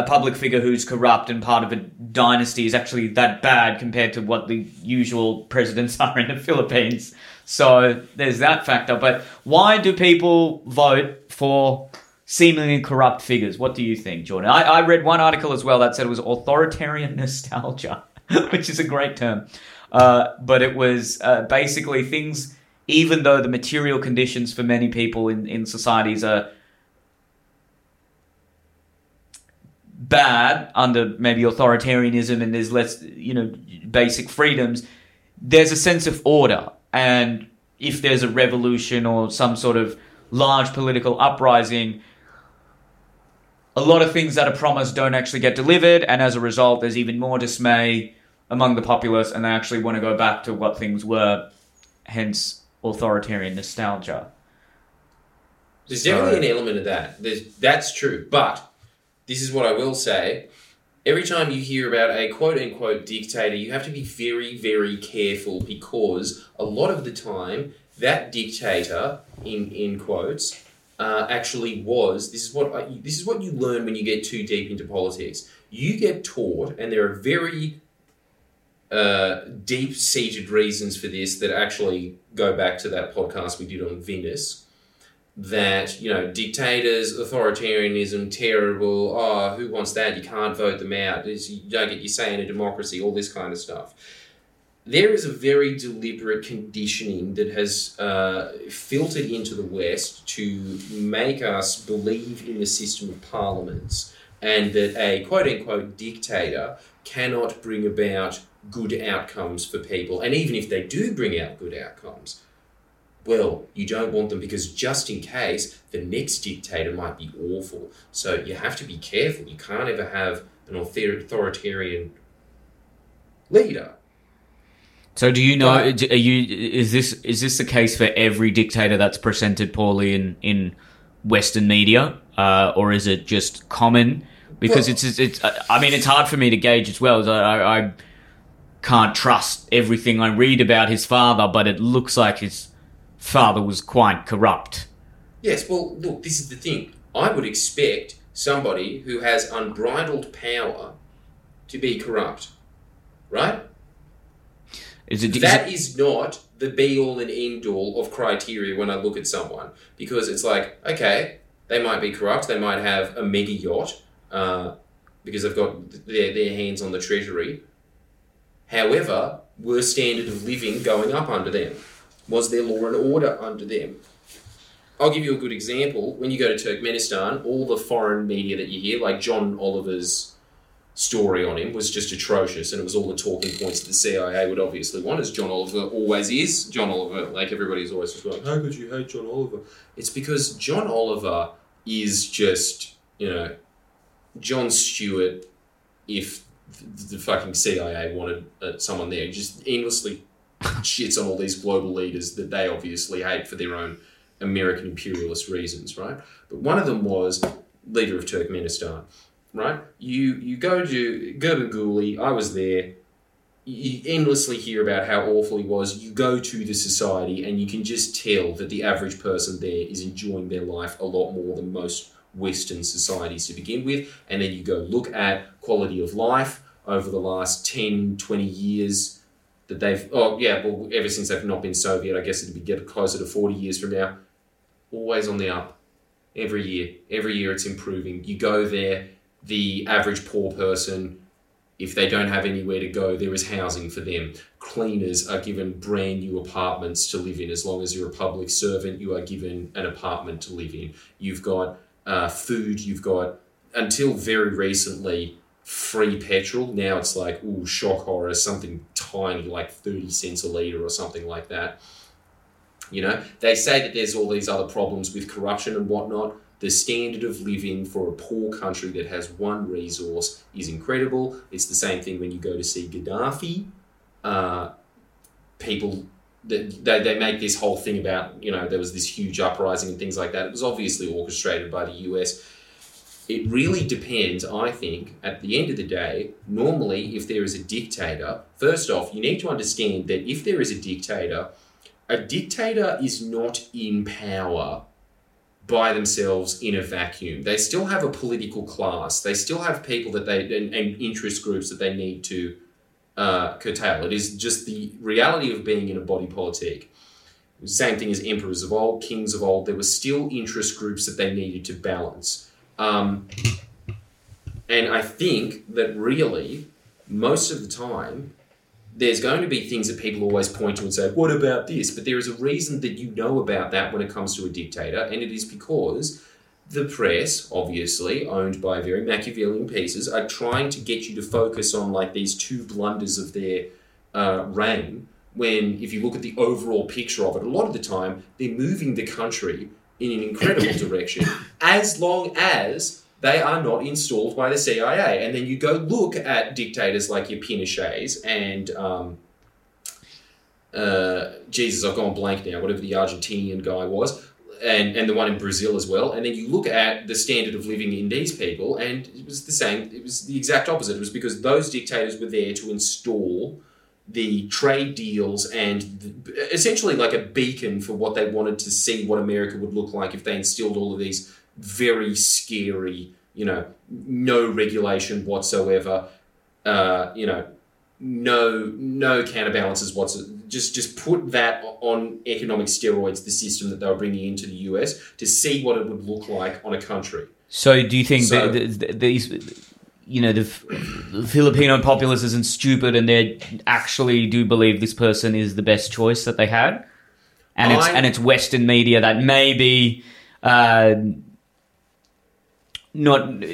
a public figure who's corrupt and part of a dynasty is actually that bad compared to what the usual presidents are in the Philippines. So there's that factor. But why do people vote for seemingly corrupt figures? What do you think, Jordan? I, I read one article as well that said it was authoritarian nostalgia, which is a great term. Uh, but it was uh, basically things, even though the material conditions for many people in, in societies are bad under maybe authoritarianism and there's less, you know, basic freedoms, there's a sense of order. And if there's a revolution or some sort of large political uprising, a lot of things that are promised don't actually get delivered, and as a result, there's even more dismay among the populace, and they actually want to go back to what things were, hence authoritarian nostalgia. There's So- definitely an element of that. There's, that's true. But this is what I will say. Every time you hear about a quote unquote dictator, you have to be very, very careful because a lot of the time, that dictator, in, in quotes, uh, actually was. This is what I, this is what you learn when you get too deep into politics. You get taught, and there are very uh, deep seated reasons for this that actually go back to that podcast we did on Venus. That, you know, dictators, authoritarianism, terrible, oh, who wants that? You can't vote them out. You don't get your say in a democracy, all this kind of stuff. There is a very deliberate conditioning that has uh, filtered into the West to make us believe in the system of parliaments and that a quote unquote dictator cannot bring about good outcomes for people. And even if they do bring out good outcomes, well, you don't want them because just in case the next dictator might be awful. So you have to be careful. You can't ever have an authoritarian leader. So, do you know? Are you is this is this the case for every dictator that's presented poorly in in Western media, uh, or is it just common? Because Well- it's it's, it's I mean, it's hard for me to gauge as well. I, I, I can't trust everything I read about his father, but it looks like his father was quite corrupt. Yes, well, look, this is the thing. I would expect somebody who has unbridled power to be corrupt, right? Is it? is That it- is not the be all and end all of criteria when I look at someone because it's like, okay, they might be corrupt, they might have a mega yacht uh, because they've got their, their hands on the treasury. However, were standard of living going up under them? Was there law and order under them? I'll give you a good example. When you go to Turkmenistan, all the foreign media that you hear, like John Oliver's story on him was just atrocious, and it was all the talking points that the CIA would obviously want, as John Oliver always is. John Oliver, like everybody's always just like, how could you hate John Oliver? It's because John Oliver is just, you know, Jon Stewart if the, fucking CIA wanted uh, someone there. Just endlessly shits on all these global leaders that they obviously hate for their own American imperialist reasons, right? But one of them was leader of Turkmenistan right? You you go to Gurbanguly, I was there. You endlessly hear about how awful he was. You go to the society, and you can just tell that the average person there is enjoying their life a lot more than most Western societies to begin with. And then you go look at quality of life over the last 10, 20 years that they've, oh, yeah, well, ever since they've not been Soviet, I guess it'd be get closer to 40 years from now. Always on the up. Every year. Every year it's improving. You go there, the average poor person, if they don't have anywhere to go, there is housing for them. Cleaners are given brand new apartments to live in. As long as you're a public servant, you are given an apartment to live in. You've got uh, food, you've got, until very recently, free petrol. Now it's like, ooh, shock horror, something tiny like 30 cents a litre or something like that. You know, they say that there's all these other problems with corruption and whatnot. The standard of living for a poor country that has one resource is incredible. It's the same thing when you go to see Gaddafi. Uh, people, they, they they make this whole thing about, you know, there was this huge uprising and things like that. It was obviously orchestrated by the US. It really depends, I think, at the end of the day. Normally, if there is a dictator, first off, you need to understand that if there is a dictator, a dictator is not in power by themselves in a vacuum. They still have a political class. They still have people that they and, and interest groups that they need to uh, curtail. It is just the reality of being in a body politic. Same thing as emperors of old, kings of old. There were still interest groups that they needed to balance. Um, and I think that really, most of the time, there's going to be things that people always point to and say, What about this? But there is a reason that you know about that when it comes to a dictator, and it is because the press, obviously owned by very Machiavellian pieces, are trying to get you to focus on like these two blunders of their uh, reign. When, if you look at the overall picture of it, a lot of the time they're moving the country in an incredible direction, as long as they are not installed by the CIA. And then you go look at dictators like your Pinochets and um, uh, Jesus, I've gone blank now. Whatever the Argentinian guy was, and and the one in Brazil as well. And then you look at the standard of living in these people, and it was the same. It was the exact opposite. It was because those dictators were there to install the trade deals and the, essentially like a beacon for what they wanted to see what America would look like if they instilled all of these very scary, you know, no regulation whatsoever, uh, you know, no no counterbalances whatsoever. Just just put that on economic steroids, the system that they were bringing into the US to see what it would look like on a country. So, do you think So- that th- th- these, you know, the, the Filipino populace isn't stupid and they actually do believe this person is the best choice that they had, and it's and it's Western media that maybe uh, not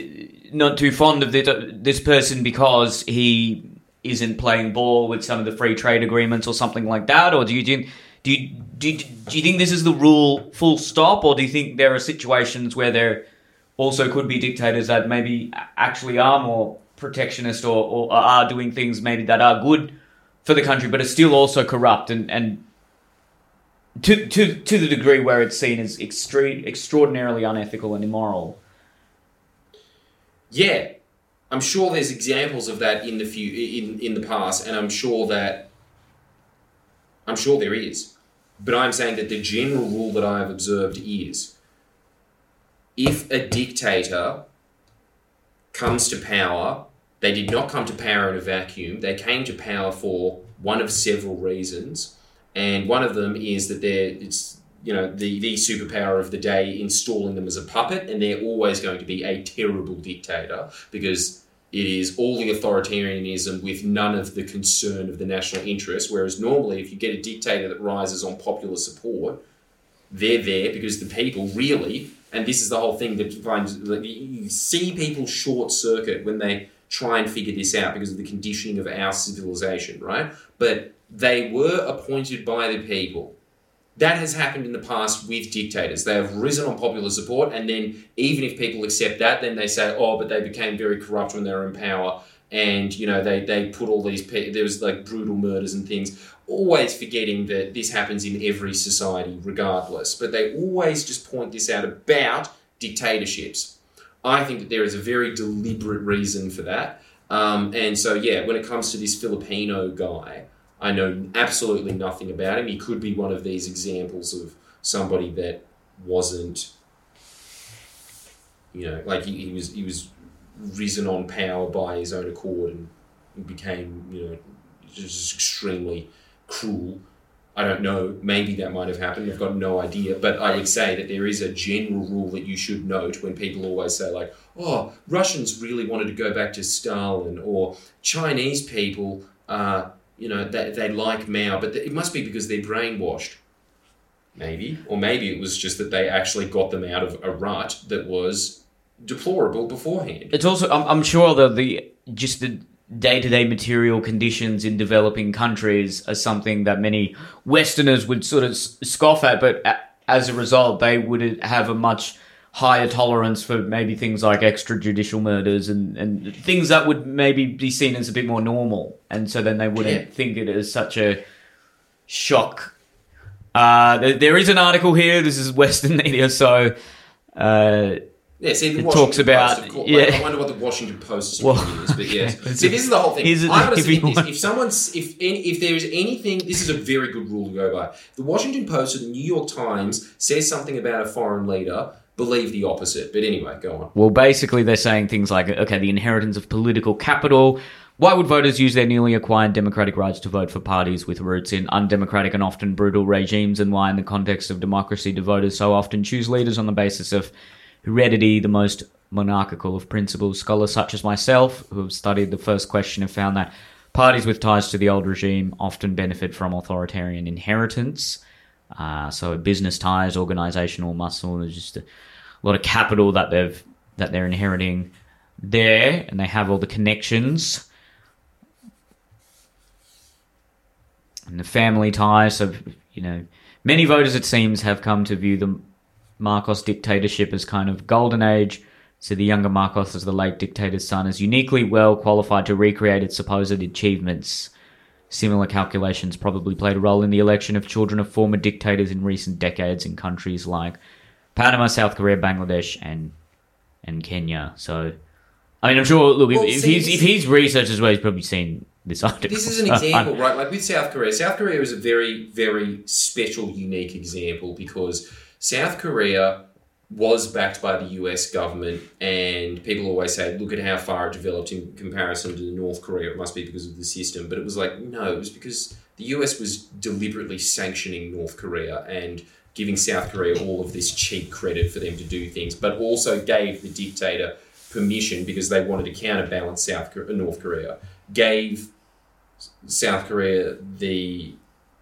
not too fond of this, this person because he isn't playing ball with some of the free trade agreements or something like that, or do you think? Do you, do, you, do you think this is the rule full stop, or do you think there are situations where there also could be dictators that maybe actually are more protectionist or, or are doing things maybe that are good for the country, but are still also corrupt and, and to, to, to the degree where it's seen as extre- extraordinarily unethical and immoral. Yeah, I'm sure there's examples of that in the few in in the past, and I'm sure that I'm sure there is. But I'm saying that the general rule that I have observed is if a dictator comes to power, they did not come to power in a vacuum. They came to power for one of several reasons, and one of them is that they're it's you know the the superpower of the day installing them as a puppet, and they're always going to be a terrible dictator because it is all the authoritarianism with none of the concern of the national interest. Whereas normally, if you get a dictator that rises on popular support, they're there because the people really, and this is the whole thing that you see people short circuit when they try and figure this out because of the conditioning of our civilization, right? But they were appointed by the people. That has happened in the past with dictators. They have risen on popular support, and then even if people accept that, then they say, "Oh, but they became very corrupt when they were in power." And you know they, they put all these pe- there was like brutal murders and things always forgetting that this happens in every society regardless. But they always just point this out about dictatorships. I think that there is a very deliberate reason for that. Um, and so yeah when it comes to this filipino guy i know absolutely nothing about him. He could be one of these examples of somebody that wasn't you know like he, he was he was risen on power by his own accord and became you know just extremely cruel. I don't know. Maybe that might have happened. I've got no idea. But I would say that there is a general rule that you should note when people always say, like, oh, Russians really wanted to go back to Stalin, or Chinese people, uh, you know, they, they like Mao, but it must be because they're brainwashed. Maybe. Or maybe it was just that they actually got them out of a rut that was deplorable beforehand. It's also, I'm, I'm sure that the just the day to day material conditions in developing countries are something that many Westerners would sort of scoff at, but as a result, they would have a much higher tolerance for maybe things like extrajudicial murders and, and things that would maybe be seen as a bit more normal. And so then they wouldn't Yeah. think it as such a shock. Uh, there, there is an article here. This is Western media, so uh, Yeah, see, the It Washington talks about- Post, course, yeah. I wonder what the Washington Post's Well, opinion is, but yes. it's see, this is the whole thing. I you this, if someone's, if any, if there is anything, this is a very good rule to go by. The Washington Post or the New York Times says something about a foreign leader, believe the opposite. But anyway, go on. Well, basically, they're saying things like, okay, the inheritance of political capital. Why would voters use their newly acquired democratic rights to vote for parties with roots in undemocratic and often brutal regimes? And why, in the context of democracy, do voters so often choose leaders on the basis of heredity, the most monarchical of principles? Scholars such as myself, who have studied the first question, have found that Parties with ties to the old regime often benefit from authoritarian inheritance. Uh, so business ties, organizational muscle, there's just a lot of capital that they've that they're inheriting there, and they have all the connections and the family ties. So you know, many voters it seems have come to view the Marcos dictatorship as kind of golden age. So the younger Marcos, as the late dictator's son, is uniquely well qualified to recreate its supposed achievements. Similar calculations probably played a role in the election of children of former dictators in recent decades in countries like Panama, South Korea, Bangladesh, and and Kenya. So, I mean, I'm sure. Look, Well, if, if he's if he's researched as well, he's probably seen this article. This is an example, right? Like with South Korea. South Korea is a very, very special, unique example because South Korea was backed by the US government, and people always say, look at how far it developed in comparison to North Korea. It must be because of the system. But it was like, no, it was because the US was deliberately sanctioning North Korea and giving South Korea all of this cheap credit for them to do things, but also gave the dictator permission because they wanted to counterbalance South North Korea, gave South Korea the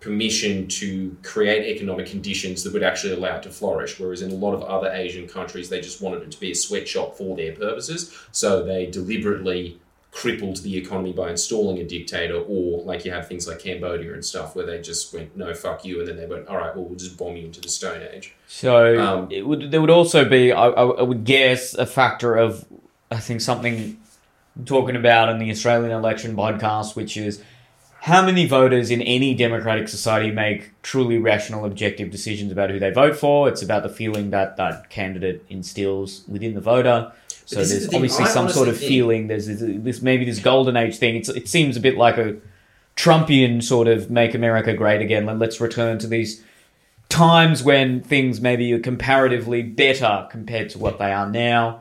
permission to create economic conditions that would actually allow it to flourish. Whereas in a lot of other Asian countries, they just wanted it to be a sweatshop for their purposes. So they deliberately crippled the economy by installing a dictator, or like you have things like Cambodia and stuff where they just went, no, fuck you. And then they went, all right, well, we'll just bomb you into the Stone Age. So Um, it would there would also be, I, I I would guess, a factor of I think something talking about in the Australian election podcast, which is how many voters in any democratic society make truly rational, objective decisions about who they vote for. It's about the feeling that that candidate instills within the voter. So there's the obviously some sort of think- feeling. There's this, this maybe this golden age thing. It's, it seems a bit like a Trumpian sort of make America great again. Let- Let's return to these times when things maybe are comparatively better compared to what they are now.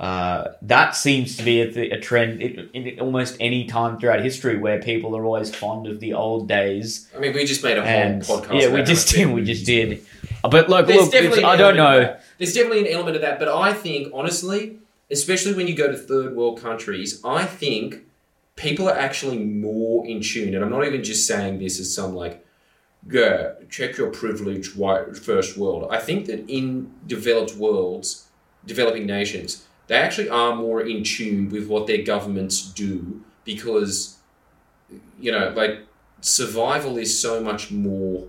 Uh, that seems to be a, a trend in, in almost any time throughout history where people are always fond of the old days. I mean, we just made a whole And podcast. yeah, we just did. We just did. But look, There's look, definitely I don't know. There's definitely an element of that, but I think honestly, especially when you go to third world countries, I think people are actually more in tune. And I'm not even just saying this as some like, yeah, check your privilege, white first world. I think that in developed worlds, developing nations, they actually are more in tune with what their governments do because, you know, like survival is so much more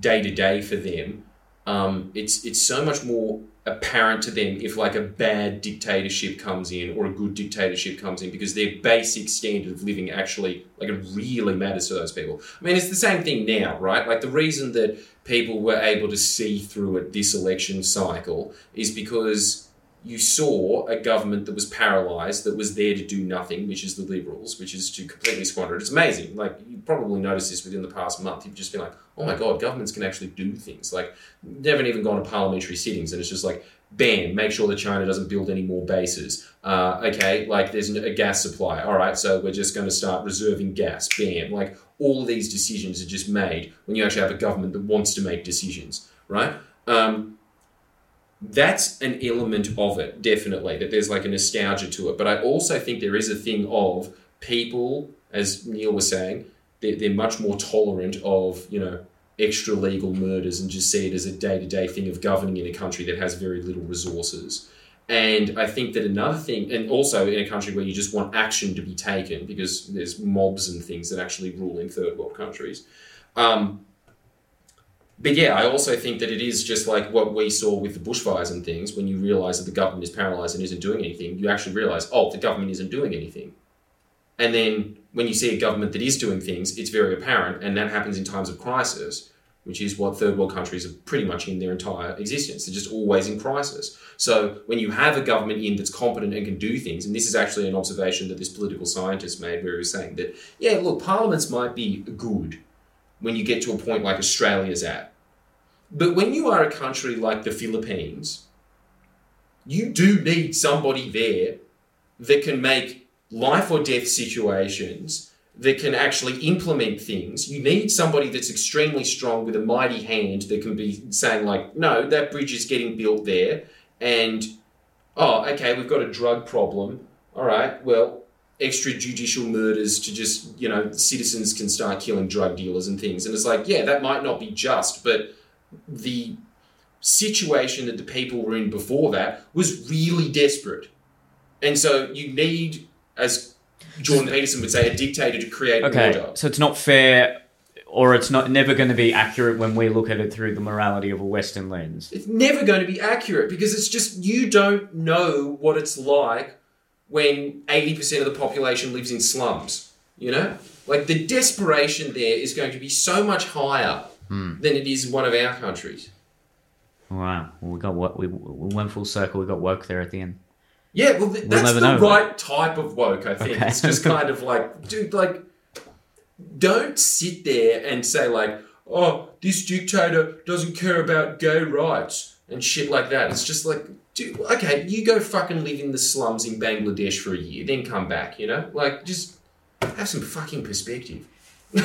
day to day for them. Um, it's it's so much more apparent to them if like a bad dictatorship comes in or a good dictatorship comes in because their basic standard of living actually like it really matters to those people. I mean, it's the same thing now, right? Like the reason that people were able to see through it this election cycle is because you saw a government that was paralyzed, that was there to do nothing, which is the Liberals, which is to completely squander it. It's amazing. Like, you probably noticed this within the past month. You've just been like, oh my God, governments can actually do things. Like, they haven't even gone to parliamentary sittings, and it's just like, bam, make sure that China doesn't build any more bases. Uh, okay, like, there's a gas supply. All right, so we're just going to start reserving gas. Bam. Like, all of these decisions are just made when you actually have a government that wants to make decisions, right? Um, that's an element of it, definitely, that there's like a nostalgia to it. But I also think there is a thing of people, as Neil was saying, they're, they're much more tolerant of, you know, extra legal murders and just see it as a day to day thing of governing in a country that has very little resources. And I think that another thing, and also in a country where you just want action to be taken because there's mobs and things that actually rule in third world countries. Um, but yeah, I also think that it is just like what we saw with the bushfires and things. When you realise that the government is paralysed and isn't doing anything, you actually realise, oh, the government isn't doing anything. And then when you see a government that is doing things, it's very apparent, and that happens in times of crisis, which is what third world countries are pretty much in their entire existence. They're just always in crisis. So when you have a government in that's competent and can do things, and this is actually an observation that this political scientist made, where he was saying that, yeah, look, parliaments might be good when you get to a point like Australia's at. But when you are a country like the Philippines, you do need somebody there that can make life or death situations, that can actually implement things. You need somebody that's extremely strong with a mighty hand that can be saying, like, no, that bridge is getting built there, and oh, okay, we've got a drug problem. All right, well, extrajudicial murders to just you know citizens can start killing drug dealers and things. And it's like yeah that might not be just but the situation that the people were in before that was really desperate. And so you need as jordan peterson would say a dictator to create Okay, order. so it's not fair, or it's not never going to be accurate when we look at it through the morality of a Western lens. it's never going to be accurate because it's just you don't know what it's like when 80% of the population lives in slums you know like the desperation there is going to be so much higher hmm. than it is in one of our countries Wow, well, we got what we, we went full circle. We got woke there at the end. yeah well th- that's the know. right type of woke i think Okay. it's just kind of like dude like don't sit there and say like oh this dictator doesn't care about gay rights and shit like that it's just like dude okay you go fucking live in the slums in bangladesh for a year then come back you know like just have some fucking perspective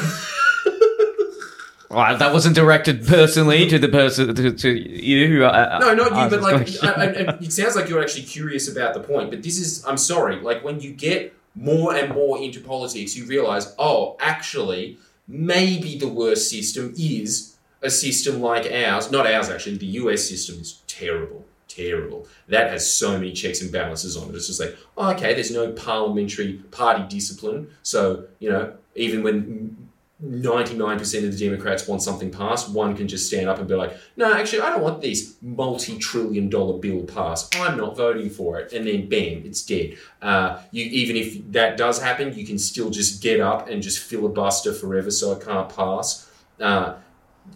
Well, that wasn't directed personally to the person to, to you. Uh, no not you but like. I, I- it sounds like you're actually curious about the point but this is i'm sorry like when you get more and more into politics you realize oh actually maybe the worst system is a system like ours not ours actually the us system is terrible terrible that has so many checks and balances on it it's just like oh, okay there's no parliamentary party discipline so you know even when 99% of the Democrats want something passed, one can just stand up and be like, no, actually, I don't want this multi trillion dollar bill passed. I'm not voting for it. And then bam, it's dead. Uh, you Even if that does happen, you can still just get up and just filibuster forever so it can't pass. Uh,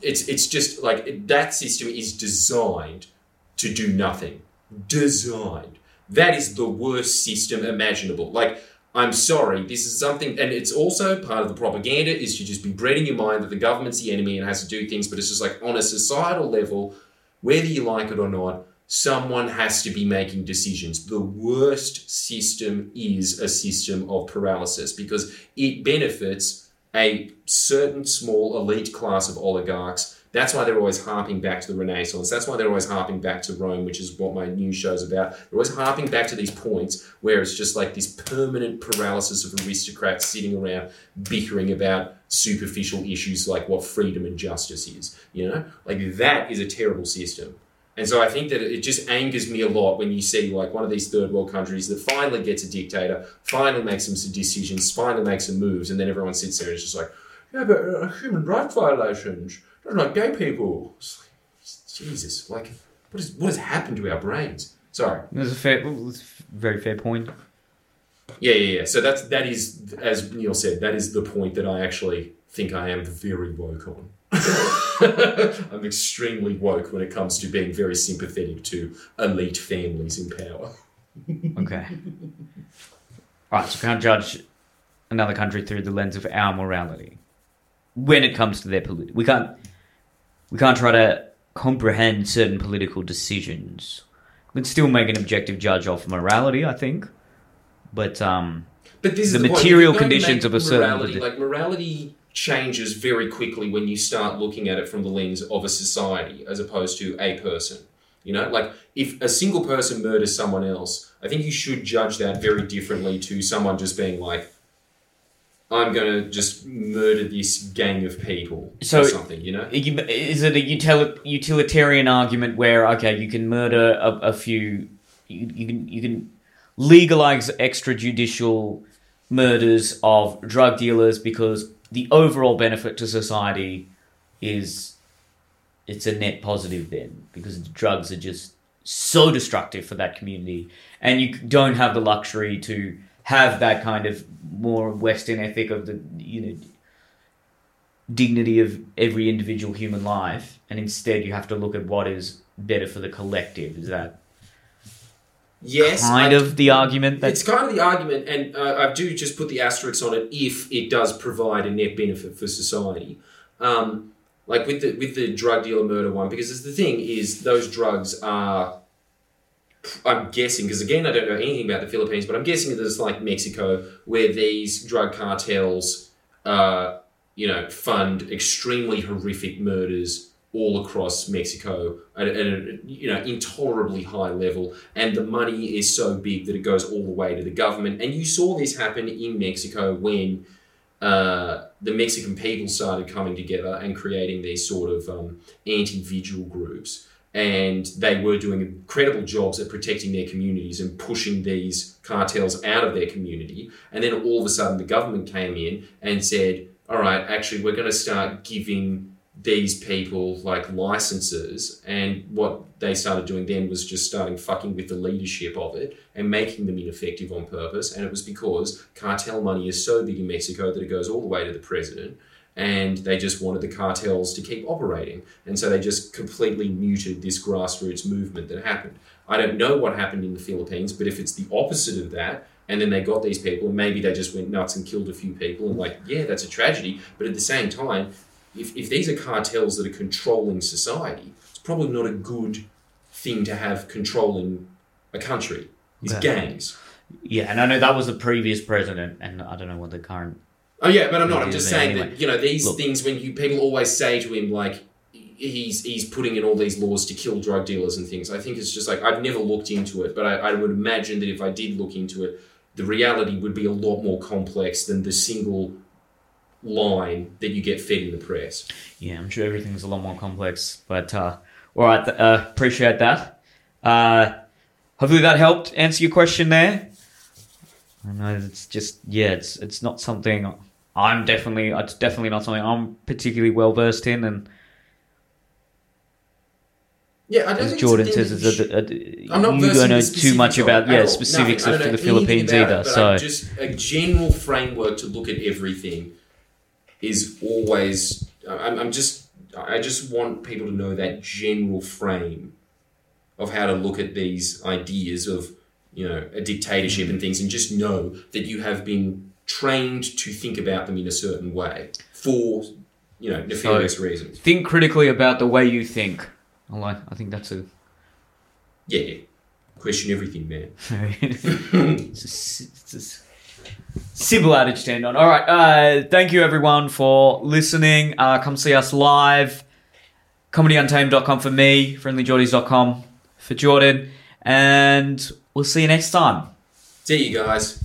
it's, it's just like that system is designed to do nothing. Designed. That is the worst system imaginable. Like, I'm sorry, this is something, and it's also part of the propaganda is to just be bred in your mind that the government's the enemy and has to do things, but it's just like on a societal level, whether you like it or not, someone has to be making decisions. The worst system is a system of paralysis because it benefits a certain small elite class of oligarchs. That's why they're always harping back to the Renaissance. That's why they're always harping back to Rome, which is what my news show's about. They're always harping back to these points where it's just like this permanent paralysis of aristocrats sitting around bickering about superficial issues like what freedom and justice is. You know, like that is a terrible system. And so I think that it just angers me a lot when you see like one of these third world countries that finally gets a dictator, finally makes some decisions, finally makes some moves, and then everyone sits there and it's just like, yeah, but uh, human rights violations, don't like gay people. Jesus, like what is what has happened to our brains? Sorry. That's a fair, that's a very fair point. Yeah, yeah, yeah. So that's that is as Neil said, that is the point that I actually think I am very woke on. I'm extremely woke when it comes to being very sympathetic to elite families in power. Okay. right, so we can't judge another country through the lens of our morality when it comes to their political. We can't. We can't try to comprehend certain political decisions. We can still make an objective judge of morality, I think, but um, But this is The the, material If you're going to conditions of a certain morality, politi- like morality changes very quickly when you start looking at it from the lens of a society as opposed to a person. You know, like if a single person murders someone else, I think you should judge that very differently to someone just being like, "I'm going to just murder this gang of people" So- or something. You know, is it a util- utilitarian argument where okay, you can murder a, a few, you, you can you can legalize extrajudicial murders of drug dealers because the overall benefit to society is it's a net positive then because the drugs are just so destructive for that community and you don't have the luxury to have that kind of more western ethic of the you know dignity of every individual human life and instead you have to look at what is better for the collective is that yes, kind I- of the argument that It's kind of the argument, and uh, I do just put the asterisks on it if it does provide a net benefit for society. Um, like with the with the drug dealer murder one, because it's the thing is those drugs are. I'm guessing because again I don't know anything about the Philippines, but I'm guessing that it's like Mexico where these drug cartels, uh, you know, fund extremely horrific murders all across Mexico at, at a you know intolerably high level, and the money is so big that it goes all the way to the government. And you saw this happen in Mexico when uh, the Mexican people started coming together and creating these sort of um, anti-vigil groups. And they were doing incredible jobs at protecting their communities and pushing these cartels out of their community. And then all of a sudden, the government came in and said, "All right, actually, we're going to start giving these people like licenses. And what they started doing then was just starting fucking with the leadership of it and making them ineffective on purpose. And it was because cartel money is so big in Mexico that it goes all the way to the president and they just wanted the cartels to keep operating and so they just completely muted this grassroots movement that happened i don't know what happened in the philippines but if it's the opposite of that and then they got these people maybe they just went nuts and killed a few people and like yeah that's a tragedy but at the same time if, if these are cartels that are controlling society, it's probably not a good thing to have controlling a country. It's Yeah. gangs. Yeah, and I know that was the previous president, and I don't know what the current. Oh yeah, but I'm not. I'm just saying anyway. that you know these Look. things when you people always say to him like he's he's putting in all these laws to kill drug dealers and things. I think it's just like I've never looked into it, but I, I would imagine that if I did look into it, the reality would be a lot more complex than the single line that you get fed in the press. Yeah, I'm sure everything's a lot more complex, but uh, all right, th- uh, appreciate that. Uh, hopefully that helped answer your question there. I know it's just yeah, it's it's not something I'm definitely it's definitely not something I'm particularly well versed in, and Yeah, I don't as think Jordan a says, you a, should- a, I'm not you don't know too much about yeah specifics. I of the Philippines either. it, so just a general framework to look at everything is always. I'm, I'm just. I just want people to know that general frame of how to look at these ideas of you know a dictatorship and things, and just know that you have been trained to think about them in a certain way for you know nefarious reasons. think critically about the way you think. I like. I think that's a Yeah, yeah. question everything, man. it's a, it's a simple adage end on. All right. Uh, thank you, everyone, for listening. Uh, come see us live. ComedyUntamed.com for me. FriendlyJordies.com for Jordan. And we'll see you next time. See you guys.